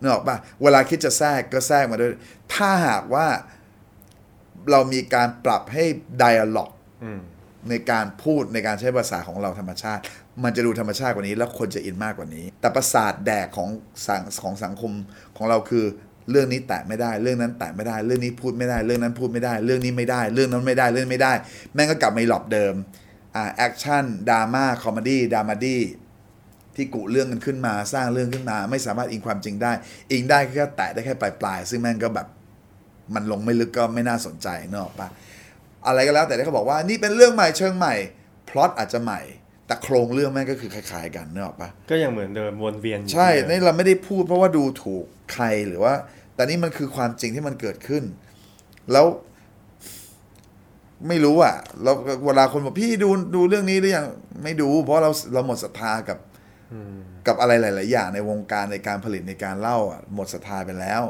นึกออกปะเวลาคิดจะแทรกก็แทรกมาด้วย ถ้าหากว่าเรามีการปรับให้ dialogue อืมในการพูดในการใช้ภาษาของเราธรรมชาติ มันจะดูธรรมชาติกว่านี้ แล้วคนจะอินมากกว่านี้ แต่ประสาทแดกของสังของสังคมของเราคือเรื่องนี้แตะไม่ได้ เรื่องนั้นแตะไม่ได้ เรื่องนี้พูดไม่ได้ เรื่องนั้นพูดไม่ได้ เรื่องนี้ไม่ได้ เรื่องนั้นไม่ได้ เรื่องนี้ไม่ได้ แม่งก็กลับมา loop เดิมอ่า action drama comedy dramedy ที่กุเรื่องกันขึ้นมาสร้างเรื่องขึ้นมา ไม่สามารถอิงความจริงได้ อิงได้แค่แตะได้แค่ปลายๆซึ่งแม่งก็แบบมันลงไม่ลึกก็ไม่น่าสนใจนึกออกปะอะไรก็แล้วแต่ที่เขาบอกว่านี่เป็นเรื่องใหม่เชิงใหม่พล็อตอาจจะใหม่ แต่โครงเรื่องแม่งก็คือคล้ายๆกันเนกอะปะก็ยังเหมือนเดิมวนเวียนอยู่ใช่ที่เดิมนี่เราไม่ได้พูดเพราะว่าดูถูกใครหรือว่า แต่นี่มันคือความจริงที่มันเกิดขึ้น แล้ว ไม่รู้อะเราเวลาคนบอกพี่ดูดูเรื่องนี้หรือยังไม่ดู เพราะเราเราหมดศรัทธากับกับอะไรหลาย ๆ อย่างในวงการในการผลิตในการเล่าอะหมดศรัทธาไปแล้ว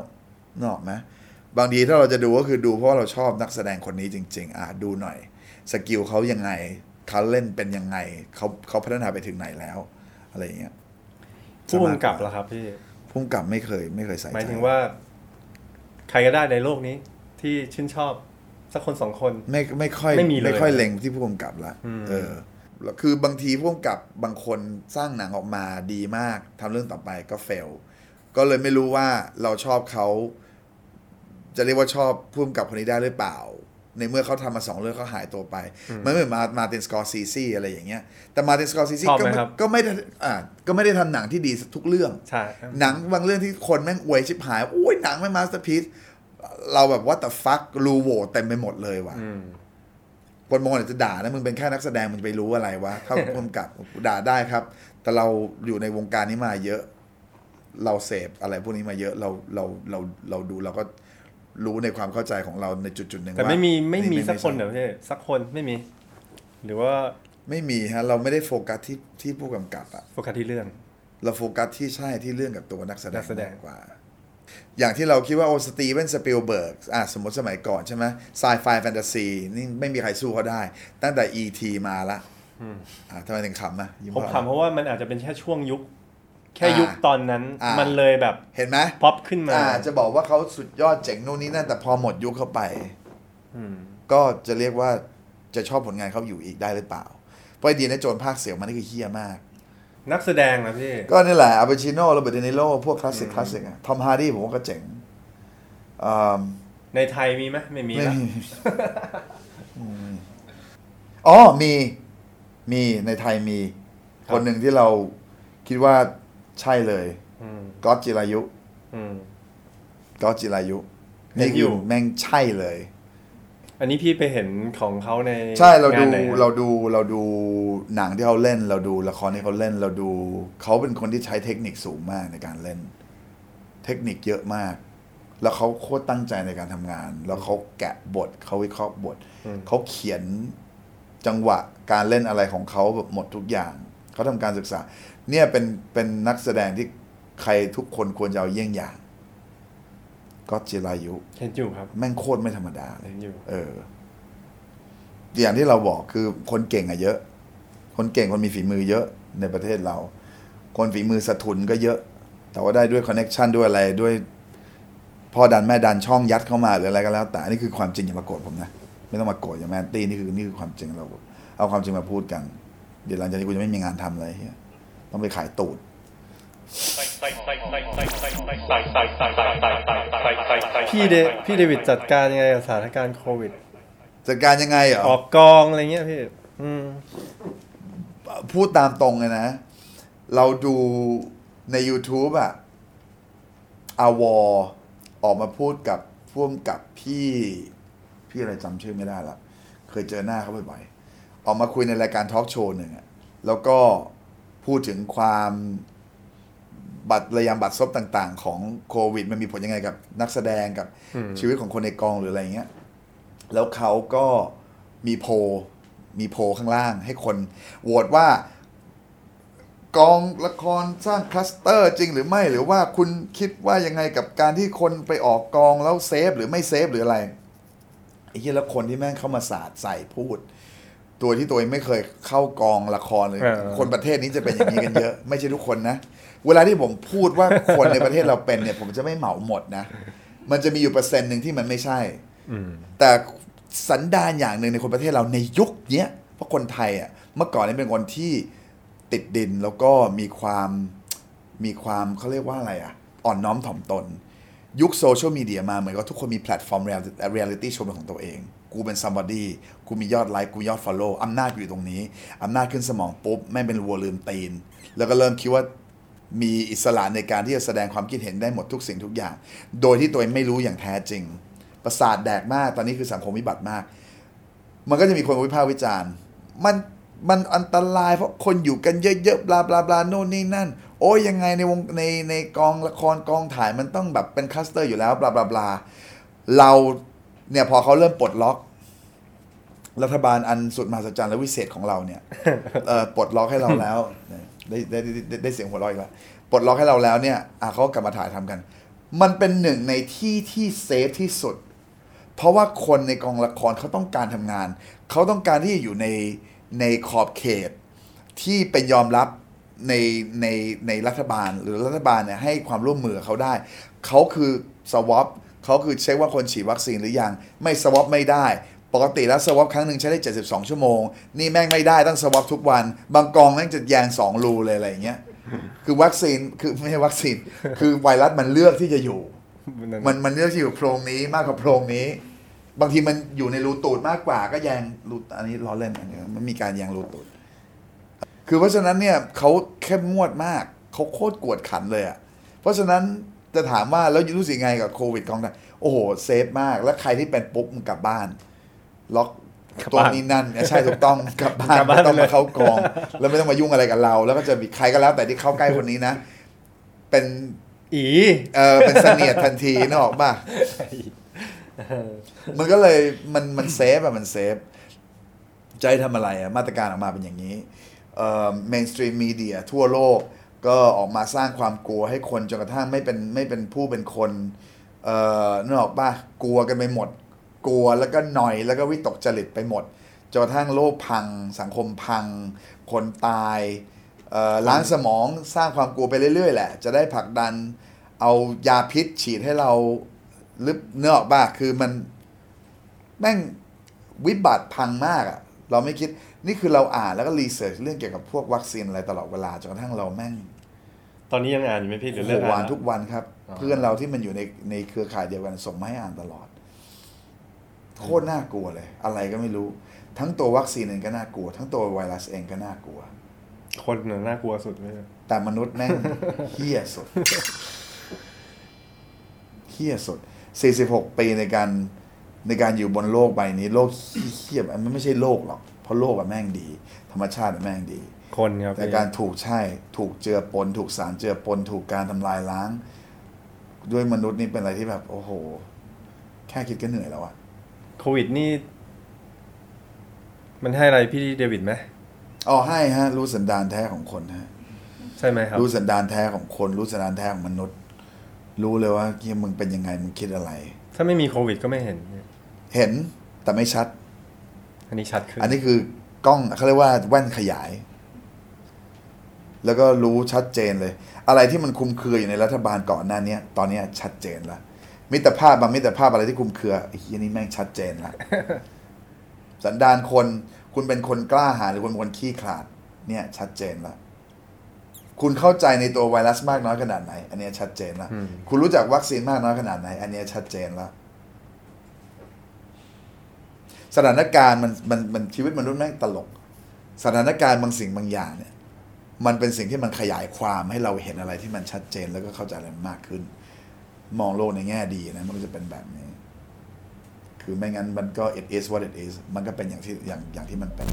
นกออกไหมบางทีถ้าเราจะดูก็คือดูเพราะว่าเราชอบนักแสดงคนนี้จริง ๆ อะดูหน่อย สกิลเขายังไงเขาเล่นเป็นยังไงเขาเขาพัฒนาไปถึงไหนแล้ว อะไรอย่างเงี้ยผู้กำกับเหรอครับพี่พุ่มกับไม่เคยไม่เคยใส่ใจหมายถึงว่า ใครก็ได้ในโลกนี้ที่ชื่นชอบ สักคนสองคน ไม่ไม่ค่อยไม่มีเลยไม่ค่อยเล็งที่ผู้กำกับละอืมเออแล้วคือบางทีผู้กำกับบางคนสร้างหนังออกมาดีมากทำเรื่องต่อไปก็เฟลก็เลยไม่รู้ว่าเราชอบเขาจะเรียกว่าชอบผู้กำกับคนนี้ได้หรือเปล่า ในเมื่อเขาทำมาสองเรื่องเขาหายตัวไปมันไม่เหมือนมามาตินสกอร์ซีซีอะไรอย่างเงี้ย แต่มาตินสกอร์ซีซีชอบก็ไหมไม่ครับก็ไม่ได้อ่าก็ไม่ได้ทำหนังที่ดีทุกเรื่องใช่หนังบางเรื่องที่คนแม่งอวยชิบหายโอ้ยหนังไม่ masterpiece เราแบบว่าแต่ fuck รูโหว่เต็มไปหมดเลยว่ะอืมคนมองอาจจะด่านะมึงเป็นแค่นักแสดงมึงจะไปรู้อะไรวะถ้าพุ่มกับด่าได้ครับ แต่เราอยู่ในวงการนี้มาเยอะ เราเสพอะไรพวกนี้มาเยอะเราเราเราเราดูเราก็รู้ในความเข้าใจของเราในจุดจุดๆหนึ่งแต่ว่าไม่มีไม่มีนี่สักคนใช่เหรอพี่สักคนไม่มี หรือว่าไม่มีฮะ เราไม่ได้โฟกัสที่ที่ผู้กำกับอะโฟกัสที่เรื่อง เราโฟกัสที่ใช่ที่เรื่องกับตัวนักแสดงนักแสดงมากกว่า อย่างที่เราคิดว่าโอสตีเวนสปิลเบิร์กอะสมมติสมัยก่อนใช่ไหม sci-fi fantasy นี่ไม่มีใครสู้เขาได้ ตั้งแต่ E.T. มาละอะทำไมถึงขำอะยิ้ผมเพราะถามเพราะว่ามันอาจจะเป็นแค่ช่วงยุค แค่อ่ายุยุคตอนนั้นอ่ามัมันเลยแบบเห็นไหมป๊อปขึ้นมาอ่าจะบอกว่าเขาสุดยอดเจ๋งนู่นนี่นั่นแต่พอหมดยุคเข้าไปอืมก็จะเรียกว่าจะชอบผลงานเขาอยู่อีกได้หรือเปล่าเพราะไอเดียในโจรภาคเสียวมันนี่คือเฮี้ยมาก นักแสดงนะพี่ ก็นี่แหละอัลเปชิโน่โรเบิร์ตเดนิโลพวกคลาสสิกคลาสสิกอะทอมฮาร์ดี้ผมว่าก็เจ๋งอ่าในไทยมีไหมไม่มีไม่นะมีอืมอ๋อมีมีในไทยมี คนหนึ่งที่เราคิดว่าใช่เลยอืมก๊อตจิรายุอืมก๊อตจิรายุเห็นนี่อยู่คือแม่งใช่เลย อันนี้พี่ไปเห็นของเขาในใช่เราดูงนไหนอะเราดูเราดูหนังที่เขาเล่น เราดูละครที่เขาเล่น เราดูเขาเป็นคนที่ใช้เทคนิคสูงมากในการเล่น เทคนิคเยอะมาก แล้วเขาโคตรตั้งใจในการทำงาน แล้วเขาแกะบทเขาวิเคราะห์บทเขาเขียนจังหวะการเล่นอะไรของเขาแบบหมดทุกอย่างเขาทำการศึกษา เนี่ยเป็นเป็นนักแสดงที่ใครทุกคนควรจะเอาเยี่ยงอย่าง ก็จิรายุเห็นอยู่ครับ แม่งโคตรไม่ธรรมดาเลยเห็นอยู่ เออ อย่างที่เราบอกคือคนเก่งอะเยอะ คนเก่งคนมีฝีมือเยอะในประเทศเรา คนฝีมือสถุนก็เยอะ แต่ว่าได้ด้วย connection ด้วยอะไรด้วยพ่อดันแม่ดันช่องยัดเข้ามาหรืออะไรก็แล้วแต่อันนี่คือความจริงอย่ามาโกรธผมนะไม่ต้องมาโกรธอย่าแมนตี้นี่คือนี่คือความจริงเรา เอาความจริงมาพูดกัน เดี๋ยวหลังจากนี้กูจะไม่มีงานทำอะไรเฮียต้องไปขายตูด พี่เดพี่เดวิดจัดการยังไงกับสถานการณ์โควิด จัดการยังไงเหรอออกกองอะไรเงี้ยพี่พูดตามตรงเลยนะ เราดูใน YouTube อะอาวอออกมาพูดกับพ่วมกับพี่ พี่อะไรจำชื่อไม่ได้ละเคยเจอหน้าเขาบ่อยๆออกมาคุยในรายการทอล์กโชว์หนึ่งอะแล้วก็พูดถึงความ บัตรระยำบัตรซบต่างๆ ของโควิด มันมีผลยังไงกับนักแสดงกับอืมชีวิตของคนในกองหรืออะไรเงี้ยแล้วเขาก็มีโพลมีโพลข้างล่าง ให้คนโหวตว่ากองละครสร้างคลัสเตอร์จริงหรือไม่หรือว่าคุณคิดว่ายังไงกับการที่คนไปออกกองแล้วเซฟหรือไม่เซฟหรืออะไรไอ้เหี้ยแล้วคนที่แม่งเข้ามาสาดใส่พูด ตัวที่ตัวเองไม่เคยเข้ากองละครเลยเออคนประเทศนี้จะเป็นอย่างนี้กันเยอะ ไม่ใช่ทุกคนนะ เวลาที่ผมพูดว่าคนในประเทศเราเป็นเนี่ย ผมจะไม่เหมาหมดนะ มันจะมีอยู่เปอร์เซ็นต์หนึ่งที่มันไม่ใช่อแต่สันดานอย่างหนึ่งในคนประเทศเราในยุคเนี้ยเพราะคนไทยอะเมื่อก่อนนี่เป็นคนที่ติดดินแล้วก็มีความมีความเขาเรียกว่าอะไรอะ อ่อนน้อมถ่อมตน ยุคโซเชียลมีเดียมาเหมือนกับทุกคนมีแพลตฟอร์มเรียลิตี้โชว์เป็นของตัวเอง กูเป็น somebody กูมียอดไลค์กูยอด follow อำนาจอยู่ตรงนี้ อำนาจขึ้นสมองปุ๊บ แม่งเป็นวัวลืมตีน แล้วก็เริ่มคิดว่า มีอิสระในการที่จะแสดงความคิดเห็นได้หมดทุกสิ่งทุกอย่าง โดยที่ตัวเองไม่รู้อย่างแท้จริง ประสาทแดกมาก ตอนนี้คือสังคมวิบัติมาก มันก็จะมีคนวิพากษ์วิจารณ์ มันมันอันตรายเพราะคนอยู่กันเยอะๆ บลาบลาบลาโน่นนี่นั่น โอ้ยยังไงในวงในในกองละครกองถ่ายมันต้องแบบเป็นคลัสเตอร์อยู่แล้วบลาบลาบลาเราเนี่ยพอเขาเริ่มปลดล็อก รัฐบาลอันสุดมหัศจรรย์และวิเศษของเราเนี่ยปลดล็อกให้เราแล้ว ได้ได้ได้ได้ได้เสียงหัวเราะอีกแล้วปลดล็อกให้เราแล้วเนี่ยอะเขาก็กลับมาถ่ายทำกัน มันเป็นหนึ่งในที่ที่เซฟที่สุด เพราะว่าคนในกองละครเขาต้องการทำงาน เขาต้องการที่จะอยู่ในในขอบเขต ที่เป็นยอมรับในในในรัฐบาลหรือรัฐบาลเนี่ยให้ความร่วมมือกับเขาได้ เขาคือสวอปเขาคือเช็คว่าคนฉีดวัคซีนหรือยัง ไม่สวอปไม่ได้ ปกติแล้วสวอปครั้งหนึ่งใช้ได้ 72 ชั่วโมง นี่แม่งไม่ได้ต้องสวอปทุกวัน บางกองแม่งจะแยงสองรูเลยอะไรอย่างเงี้ยคือวัคซีนคือไม่ใช่วัคซีน คือไวรัสมันเลือกที่จะอยู่ มันมันเลือกที่อยู่โพรงนี้มากกว่าโพรงนี้ บางทีมันอยู่ในรูตูดมากกว่าก็แยงรูอันนี้ล้อเล่นอันนี้มันมีการแยงรูตูด คือเพราะฉะนั้นเนี่ยเขาเข้มงวดมากเขาโคตรกวดขันเลยอะ่ะเพราะฉะนั้นจะถามว่าแล้วรู้สึกไงกับโควิดกองทัพโอ้โหเซฟมาก แล้วใครที่เป็นปุ๊บมึงกลับบ้าน ล็อกกลับตัวบ้านนี้นั่นใช่ถูกต้องกลับบ้านกลับบ้านไม่ต้องเลยมาเข้ากอง แล้วไม่ต้องมายุ่งอะไรกับเรา แล้วก็จะมีใครก็แล้วแต่ที่เข้าใกล้คนนี้นะ เป็นอีเออเป็นเสนียดทันทีนึกออกป่ะมันก็เลยมันมันเซฟอะมันเซฟใจะให้ทำอะไรอะมาตรการออกมาเป็นอย่างนี้เอ่อ mainstream media ทั่วโลกก็ออกมาสร้างความกลัวให้คนจนกระทั่งไม่เป็นไม่เป็นผู้เป็นคนเอ่อนึกออกป่ะกลัวกันไปหมด กลัวแล้วก็หน่อยแล้วก็วิตกจริตไปหมดจนกระทั่งโลกพัง สังคมพัง คนตายเอ่อล้างสมองสร้างความกลัวไปเรื่อยๆ แหละ จะได้ผลักดันเอายาพิษฉีดให้เราลึกเนื้อออกป่ะคือมันแม่งวิบัติพังมากอะเราไม่คิดนี่คือเราอ่านแล้วก็รีเสิร์ชเรื่องเกี่ยวกับพวกวัคซีนอะไรตลอดเวลาจนกระทั่งเราแม่ง ตอนนี้ยังอ่านอยู่ไหมพี่หรือโหเลิกวาอ่านนทุกวันครับอ๋อเพื่อนเราที่มันอยู่ในในเครือข่ายเดียวกันส่งมาให้อ่านตลอด โคตรน่ากลัวเลย อะไรก็ไม่รู้ ทั้งตัววัคซีนเองก็น่ากลัว ทั้งตัวไวรัสเองก็น่ากลัว คนน่ะน่ากลัวสุดเลยแต่มนุษย์แม่งเฮี้ยสุดเฮี้ยสุด 46 ปีในการในการอยู่บนโลกใบนี้ โลกเฮี้ยมันไม่ใช่โลกหรอก เพราะโลกอะแม่งดี ธรรมชาติอะแม่งดี คนครับแต่การถูกใช่ ถูกเจือปน ถูกสารเจือปน ถูกการทำลายล้าง ด้วยมนุษย์นี่เป็นอะไรที่แบบ โอ้โห แค่คิดก็เหนื่อยแล้วอะ โควิดนี่ มันให้อะไรพี่เดวิดไหมอ๋อให้ฮะ รู้สันดานแท้ของคนฮะ ใช่ไหมครับ รู้สันดานแท้ของคน รู้สันดานแท้ของมนุษย์ รู้เลยว่าเฮียมึงเป็นยังไงมึงคิดอะไร ถ้าไม่มีโควิดก็ไม่เห็น เห็นแต่ไม่ชัด อันนี้ชัดขึ้นอันนี้คือกล้องเขาเรียกว่าแว่นขยาย แล้วก็รู้ชัดเจนเลย อะไรที่มันคุมเครืออยู่ในรัฐบาลก่อนหน้าเนี้ยตอนเนี้ยชัดเจนละ มิตรภาพบางมิตรภาพอะไรที่คุมเครือไอ้เฮียนี่แม่งชัดเจนละสันดานคนคุณเป็นคนกล้าหาญหรือคุณเป็นคนขี้ขลาด เนี่ยชัดเจนละคุณเข้าใจในตัวไวรัสมากน้อยขนาดไหน อันเนี้ยชัดเจนละอืมคุณรู้จักวัคซีนมากน้อยขนาดไหน อันเนี้ยชัดเจนละสถานการณ์มันมันมันชีวิตมนุษย์แม่งตลก สถานการณ์บางสิ่งบางอย่างเนี่ย มันเป็นสิ่งที่มันขยายความให้เราเห็นอะไรที่มันชัดเจนแล้วก็เข้าใจอะไรมันมากขึ้น มองโลกในแง่ดีนะ มันก็จะเป็นแบบนี้ คือไม่งั้นมันก็ it is what it is มันก็เป็นอย่างที่อย่างอย่างที่มันเป็น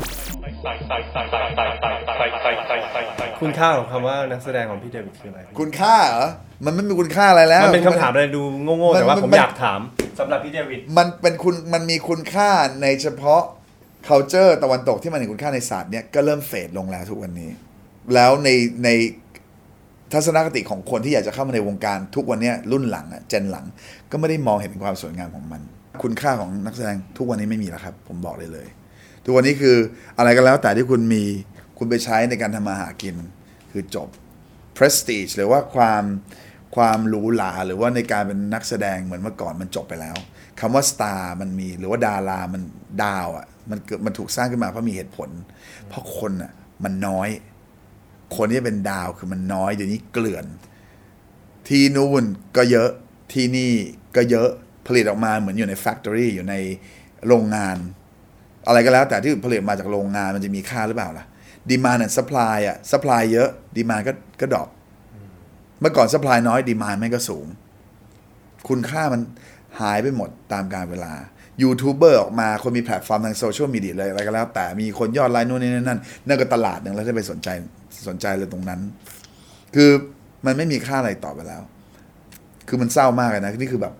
คุณค่าของคำว่านักแสดงของพี่เดวิดคืออะไรคุณค่าเหรอ มันไม่มีคุณค่าอะไรแล้ว มันเป็นคำถามอะไรดูโง่ๆแต่ว่ามันผมมันอยากถามสำหรับพี่เดวิด มันเป็นคุณมันมีคุณค่าในเฉพาะ culture ตะวันตกที่มันเห็นคุณค่าในศาสตร์เนี่ยก็เริ่มเฟดลงแล้วทุกวันนี้ แล้วในใน ทัศนคติของคนที่อยากจะเข้ามาในวงการทุกวันนี้รุ่นหลังอะเจนหลังก็ไม่ได้มองเห็นความสวยงามของมัน คุณค่าของนักแสดงทุกวันนี้ไม่มีแล้วครับ ผมบอกเลยเลย ทุกวันนี้คืออะไรก็แล้วแต่ที่คุณมีคุณไปใช้ในการทำมาหากิน คือจบ prestige หรือว่าความความหรูหราหรือว่าในการเป็นนักแสดงเหมือนเมื่อก่อนมันจบไปแล้วคำว่า star มันมีหรือว่าดารามันดาวอะ่ะมันเกิดมันถูกสร้างขึ้นมาเพราะมีเหตุผล เพราะคนอะ่ะมันน้อย คนที่เป็นดาวคือมันน้อยเดี๋ยวนี้เกลื่อน ที่นู่นก็เยอะที่นี่ก็เยอะผลิตออกมาเหมือนอยู่ใน factory อยู่ในโรงงาน อะไรก็แล้วแต่ที่ผลิตมาจากโรงงานมันจะมีค่าหรือเปล่าล่ะ demand เนี่ย supply อะ supply เยอะdemand ก็ก็ drop เมื่อก่อน supply น้อย demand แม่งก็สูง คุณค่ามันหายไปหมดตามกาลเวลายูทูบเบอร์ออกมาคนมีแพลตฟอร์มทางโซเชียลมีเดียอะไรก็แล้วแต่มีคนยอดไลค์นู่นนี่นั่นนั่นก็ตลาดหนึ่งแล้วจะไปสนใจ สนใจเลยตรงนั้น คือมันไม่มีค่าอะไรต่อไปแล้ว คือมันเศร้ามากเลยนะนี่คือแบบ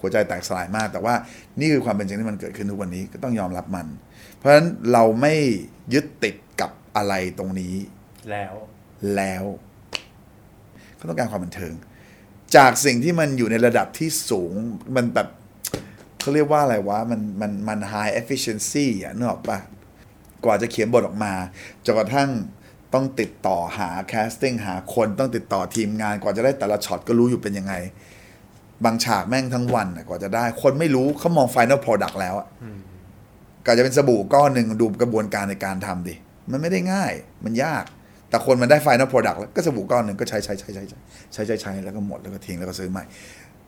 หัวใจแตกสลายมาก แต่ว่านี่คือความเป็นจริงที่มันเกิดขึ้นทุกวันนี้ก็ต้องยอมรับมัน เพราะฉะนั้นเราไม่ยึดติดกับอะไรตรงนี้ แล้วแล้วเขาต้องการความบันเทิง จากสิ่งที่มันอยู่ในระดับที่สูงมันแบบเขาเรียกว่าอะไรวะ มันมันมัน high efficiency อะนึกออกปะกว่าจะเขียนบทออกมาจนกระทั่ง ต้องติดต่อหา casting หาคนต้องติดต่อทีมงานกว่าจะได้แต่ละช็อตก็รู้อยู่เป็นยังไง บางฉากแม่งทั้งวันน่ะกว่าจะได้ คนไม่รู้เขามอง final product แล้วอะก็จะเป็นสบู่ก้อนหนึ่งดูกระบวนการในการทำดิ มันไม่ได้ง่าย มันยาก แต่คนมันได้ final product แล้วก็สบู่ก้อนหนึ่งก็ใช้ใช้ใช้ใช้ใช้ใช้ใช้ใช้แล้วก็หมดแล้วก็ทิ้งแล้วก็ซื้อใหม่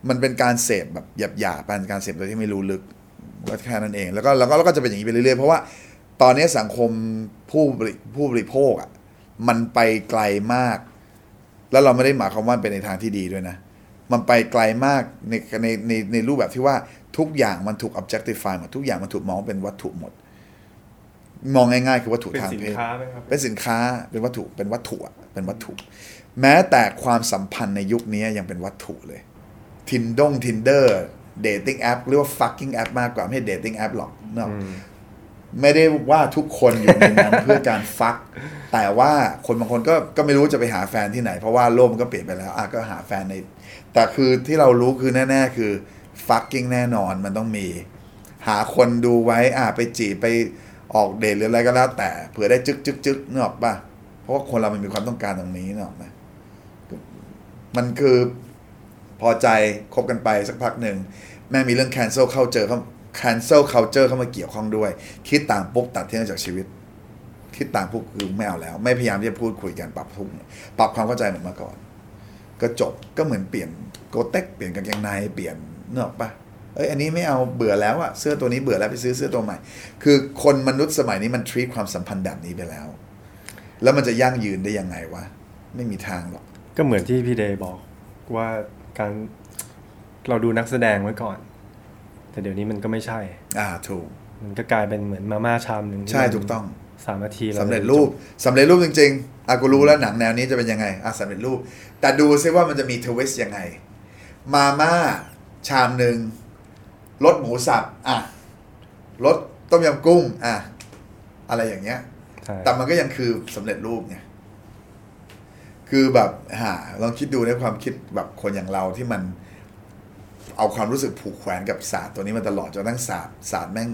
มันเป็นการเสพแบบหยาบๆเป็นการเสพโดยที่ไม่รู้ลึกก็แค่นั้นเอง แล้วก็แล้วก็แล้วก็จะเป็นอย่างนี้ไปเรื่อยๆเพราะว่าตอนนี้สังคมผู้บริผู้บริโภคอะ มันไปไกลมาก แล้วเราไม่ได้หมายความว่าเป็นในทางที่ดีด้วยนะ มันไปไกลมากในในในในรูปแบบที่ว่าทุกอย่างมันถูก objectify หมดทุกอย่างมันถูกมองเป็นวัตถุหมด มองง่ายๆคือวัตถุเป็นทางสินเพศค้าไหมครับเป็นสินค้าเป็นวัตถุเป็นวัตถุอะเป็นวัตถุ แม้แต่ความสัมพันธ์ในยุคนี้ยังเป็นวัตถุเลยทินดง Tinder dating app เรียกว่า fucking app มากกว่าไม่ใช่ dating app หรอกเนอะ ไม่ได้ว่าทุกคนอยู่ในนั้นเพื่อการ fuck แต่ว่าคนบางคนก็ก็ไม่รู้จะไปหาแฟนที่ไหน เพราะว่าโลกมันก็เปลี่ยนไปแล้วอะก็หาแฟนใน แต่คือที่เรารู้คือแน่ ๆ คือ fucking แน่นอนมันต้องมี หาคนดูไว้อะไปจีบไปออกเดทหรืออะไรก็แล้ว แต่เผื่อได้จึกจึกจึกเนอกป่ะเพราะว่าคนเรามันมีความต้องการตรงนี้เนอกไหมมันคือพอใจคบกันไปสักพักหนึ่งแม่มีเรื่อง cancel culture เข้า cancel culture เข้ามาเกี่ยวข้องด้วย คิดต่างปุ๊บตัดทิ้งจากชีวิต คิดต่างปุ๊บคือไม่เอาแล้ว ไม่พยายามที่จะพูดคุยกันปรับทุกปรับความเข้าใจเหมือนเมื่อก่อน ก็จบก็เหมือนเปลี่ยนโกเต็กเปลี่ยนกางเกงในเปลี่ยนเนออกปะเอ้ยอันนี้ไม่เอาเบื่อแล้วอะเสื้อตัวนี้เบื่อแล้วไปซื้อเสื้อตัวใหม่ คือคนมนุษย์สมัยนี้มันทรีตความสัมพันธ์แบบนี้ไปแล้ว แล้วมันจะยั่งยืนได้ยังไงวะไม่มีทางหรอกก็เหมือนที่พี่เดย์บอกว่าการเราดูนักแสดงไว้ก่อน แต่เดี๋ยวนี้มันก็ไม่ใช่ อ่าถูก มันก็กลายเป็นเหมือนมาม่าชามหนึ่งที่ใช่มันถูกต้องสามนาทีแล้สำเร็จรูปสำเร็จรูปจริงๆอากูรู้แล้วหนังแนวนี้จะเป็นยังไงอะสำเร็จรูป แต่ดูซิว่ามันจะมีทวิสต์ยังไง มาม่าชามหนึ่งรสหมูสับอะรสต้มยำกุ้งอะอะไรอย่างเงี้ยใช่แต่มันก็ยังคือสำเร็จรูปไงคือแบบหาลองคิดดูในความคิดแบบคนอย่างเราที่มัน เอาความรู้สึกผูกแขวนกับศาสตร์ตัวนี้มาตลอดจนทั้งศาสตร์ศาสตร์แม่ง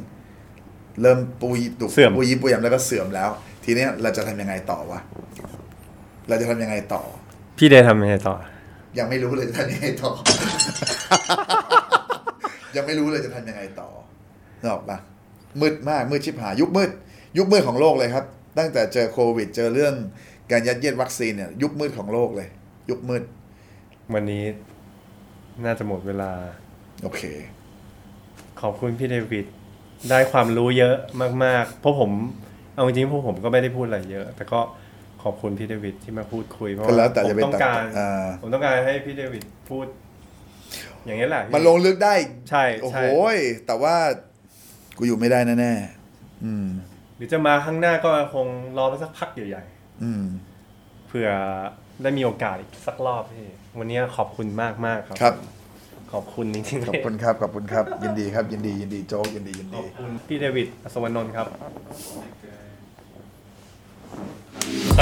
เริ่มปุยตุกเสื่อมปุยยิบปุยยำแล้วก็เสื่อมแล้ว ทีเนี้ยเราจะทำยังไงต่อวะเราจะทำยังไงต่อ พี่เดย์ทำยังไงต่อ ยังไม่รู้เลยจะทำยังไงต่อ ยังไม่รู้เลยจะทำยังไงต่อนึกออกปะมืดมากมืดชิบหายยุคมืด ยุคมืดของโลกเลยครับ ตั้งแต่เจอโควิด เจอเรื่องการยัดเยียดวัคซีนเนี่ยยุคมืดของโลกเลย ยุคมืด วันนี้ น่าจะหมดเวลา โอเค ขอบคุณพี่เดวิดได้ความรู้เยอะมาก ๆ เพราะผม เอาจริงๆพวกผมก็ไม่ได้พูดอะไรเยอะ แต่ก็ขอบคุณพี่เดวิดที่มาพูดคุยเพราะก็ว่าแล้วแต่ผมจะไปต้องตัดการอ่าผมต้องการให้พี่เดวิดพูด อย่างนี้แหละมันลงลึกได้ใช่โอ้โหใช่แต่ว่ากูอยู่ไม่ได้แน่ๆอืม หรือจะมาข้างหน้าก็คงรอไปสักพักใหญ่อืมๆเผื่อได้มีโอกาสอีกสักรอบพี่ วันนี้ขอบคุณมากมากๆครับ ครับ ขอบคุณจริงๆขอบคุณครับ ขอบคุณครับ ยินดีครับ ยินดี ยินดีโจ๊ก ยินดี ยินขดี อบคุณพี่เดวิดอัศวนนท์ครับใ